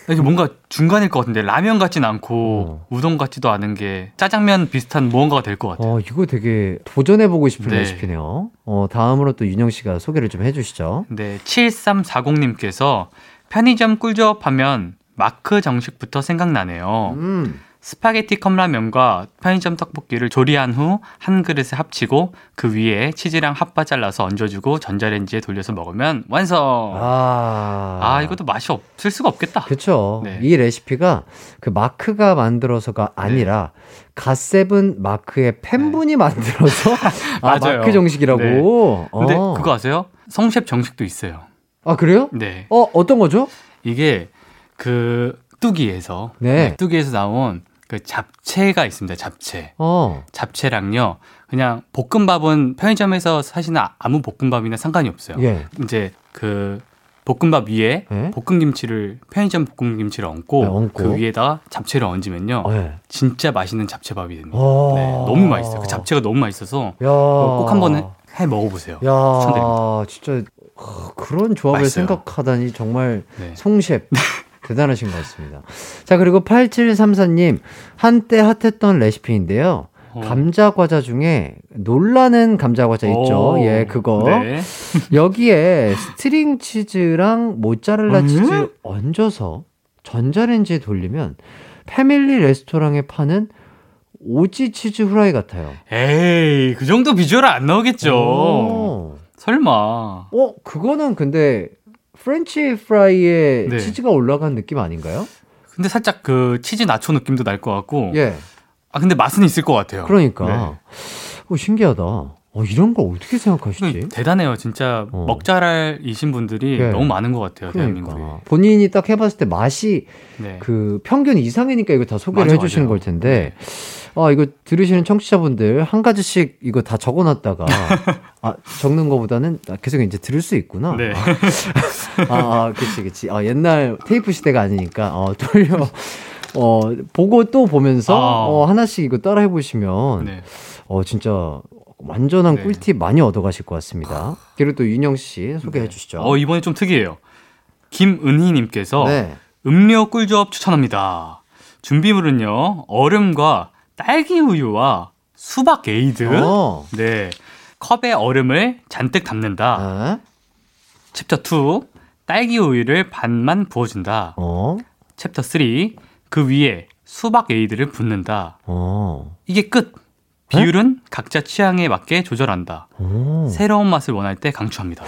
이게 뭔가 중간일 것 같은데 라면 같진 않고 어. 우동 같지도 않은 게 짜장면 비슷한 무언가가 될 것 같아요. 어, 이거 되게 도전해보고 싶은 네. 레시피네요. 어, 다음으로 또 윤형 씨가 소개를 좀 해주시죠. 네, 7340님께서 편의점 꿀조합 하면 마크 정식부터 생각나네요. 음, 스파게티 컵라면과 편의점 떡볶이를 조리한 후 한 그릇에 합치고 그 위에 치즈랑 핫바 잘라서 얹어주고 전자레인지에 돌려서 먹으면 완성. 아, 아. 이것도 맛이 없을 수가 없겠다. 그쵸. 네. 이 레시피가 그 마크가 만들어서가 아니라 갓세븐 마크의 팬분이 만들어서 아, 맞아요. 마크 정식이라고. 네. 근데 어. 그거 아세요? 성셰프 정식도 있어요. 아, 그래요? 네. 어, 어떤 거죠? 이게 그 뚜기에서 네. 뚜기에서 나온 그 잡채가 있습니다. 잡채. 어. 잡채랑요. 그냥 볶음밥은 편의점에서 사시는 아- 아무 볶음밥이나 상관이 없어요. 예. 이제 그 볶음밥 위에 예? 볶음김치를 편의점 볶음김치를 얹고, 네, 얹고. 그 위에다가 잡채를 얹으면요. 어, 예. 진짜 맛있는 잡채밥이 됩니다. 어. 네, 너무 맛있어요. 그 잡채가 너무 맛있어서 야. 꼭 한번 해, 해 먹어보세요. 야, 추천드립니다. 진짜 어, 그런 조합을 맛있어요. 생각하다니 정말 네. 송셰프 대단하신 것 같습니다. 자, 그리고 8734님 한때 핫했던 레시피인데요. 어. 감자 과자 중에 놀라는 감자 과자 있죠. 오. 예, 그거. 네. 여기에 스트링 치즈랑 모짜렐라 음? 치즈 얹어서 전자레인지에 돌리면 패밀리 레스토랑에 파는 오지 치즈 후라이 같아요. 에이, 그 정도 비주얼 안 나오겠죠. 오. 설마. 어, 그거는 근데 프렌치 프라이에 네. 치즈가 올라간 느낌 아닌가요? 근데 살짝 그 치즈 나초 느낌도 날 것 같고. 예. 아, 근데 맛은 있을 것 같아요. 그러니까. 네. 어, 신기하다. 어, 이런 걸 어떻게 생각하시지? 그 대단해요. 진짜 어. 먹잘이신 분들이 예. 너무 많은 것 같아요. 대한민국에. 그러니까. 본인이 딱 해봤을 때 맛이 네. 그 평균 이상이니까 이거 다 소개를 맞아, 해주시는 맞아요. 걸 텐데. 아, 이거 들으시는 청취자분들 한 가지씩 이거 다 적어놨다가 아, 적는 거보다는 아, 계속 이제 들을 수 있구나. 네. 아, 아, 그치, 그치. 아, 옛날 테이프 시대가 아니니까, 어, 돌려, 어, 보고 또 보면서, 아. 어, 하나씩 이거 따라 해보시면, 네. 어, 진짜 완전한 네. 꿀팁 많이 얻어가실 것 같습니다. 그리고 또 윤영 씨 소개해 주시죠. 어, 이번에 좀 특이해요. 김은희님께서 네. 음료 꿀조합 추천합니다. 준비물은요, 얼음과 딸기 우유와 수박 에이드. 어. 네. 컵에 얼음을 잔뜩 담는다. 아, 챕터 2. 딸기 우유를 반만 부어준다. 어. 챕터 3. 그 위에 수박 에이드를 붓는다. 어. 이게 끝. 비율은 각자 취향에 맞게 조절한다. 어. 새로운 맛을 원할 때 강추합니다.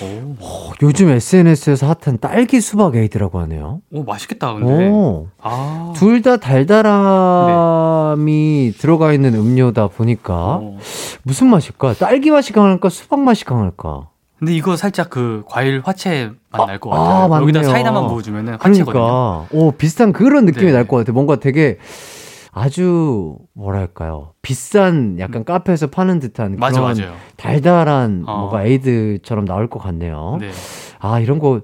오, 어, 요즘 SNS에서 핫한 딸기 수박 에이드라고 하네요. 오 맛있겠다. 근데. 오. 아. 둘 다 달달함이 들어가 있는 음료다 보니까 어. 무슨 맛일까? 딸기 맛이 강할까? 수박 맛이 강할까? 근데 이거 살짝 그 과일 화채 맛 아, 날것 아, 같아요. 맞네요. 여기다 사이다만 부어주면 화채거든요. 그러니까 오 비슷한 그런 느낌이 네. 날것 같아. 뭔가 되게 아주 뭐랄까요? 비싼 약간 카페에서 파는 듯한 맞아 그런 맞아요. 달달한 어. 뭐가 에이드처럼 나올 것 같네요. 네. 아 이런 거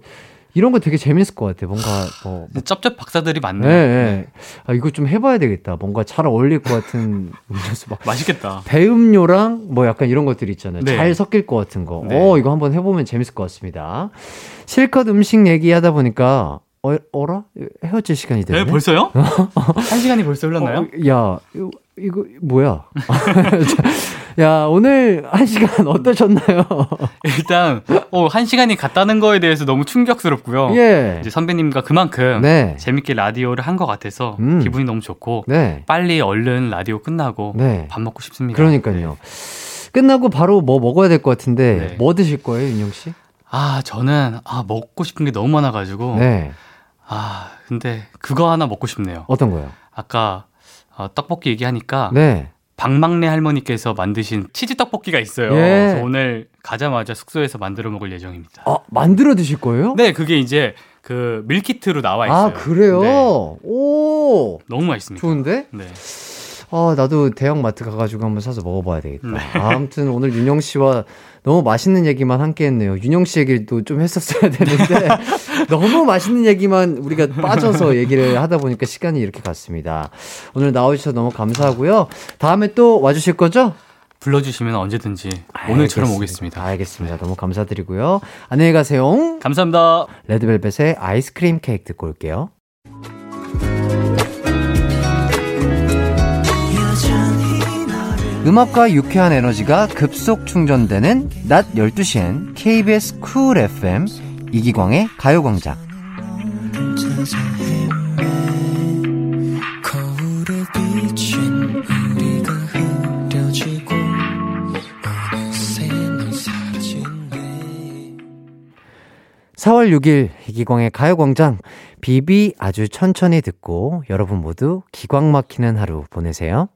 이런 거 되게 재밌을 것 같아. 뭔가 뭐 근데 쩝쩝 박사들이 네, 많네요. 네. 아, 이거 좀 해봐야 되겠다. 뭔가 잘 어울릴 것 같은 음료수 막 맛있겠다. 배음료랑 뭐 약간 이런 것들 있잖아요. 네. 잘 섞일 것 같은 거. 네. 어, 이거 한번 해보면 재밌을 것 같습니다. 실컷 음식 얘기하다 보니까 어, 어라? 헤어질 시간이 되네. 네, 벌써요? 한 시간이 벌써 흘렀나요? 어, 야, 이거, 이거 뭐야? 야, 오늘 한 시간 어떠셨나요? 일단 어, 한 시간이 갔다는 거에 대해서 너무 충격스럽고요. 예. 이제 선배님과 그만큼 네. 재밌게 라디오를 한 것 같아서 음. 기분이 너무 좋고 네. 빨리 얼른 라디오 끝나고 네. 밥 먹고 싶습니다. 그러니까요. 끝나고 바로 뭐 먹어야 될 것 같은데 네. 뭐 드실 거예요, 윤영 씨? 아 저는 아 먹고 싶은 게 너무 많아가지고 네. 아 근데 그거 하나 먹고 싶네요. 어떤 거요? 아까 어, 떡볶이 얘기하니까 네. 박막내 할머니께서 만드신 치즈 떡볶이가 있어요. 예. 그래서 오늘 가자마자 숙소에서 만들어 먹을 예정입니다. 아, 만들어 드실 거예요? 네, 그게 이제 그 밀키트로 나와 있어요. 아, 그래요? 네, 오! 너무 맛있습니다. 좋은데? 네. 아, 나도 대형 마트 가가지고 한번 사서 먹어봐야 되겠다. 네. 아, 아무튼 오늘 윤영 씨와 너무 맛있는 얘기만 함께 했네요. 윤영 씨 얘기도 좀 했었어야 되는데, 너무 맛있는 얘기만 우리가 빠져서 얘기를 하다 보니까 시간이 이렇게 갔습니다. 오늘 나와주셔서 너무 감사하고요. 다음에 또 와주실 거죠? 불러주시면 언제든지 오늘처럼 알겠습니다. 오겠습니다. 알겠습니다. 너무 감사드리고요. 안녕히 가세요. 감사합니다. 레드벨벳의 아이스크림 케이크 듣고 올게요. 음악과 유쾌한 에너지가 급속 충전되는 낮 12시엔 KBS 쿨 FM 이기광의 가요광장. 거울에 비친 우리가 흐려지고 어느새 넌 사라진대 4월 6일 이기광의 가요광장 비비 아주 천천히 듣고 여러분 모두 기광 막히는 하루 보내세요.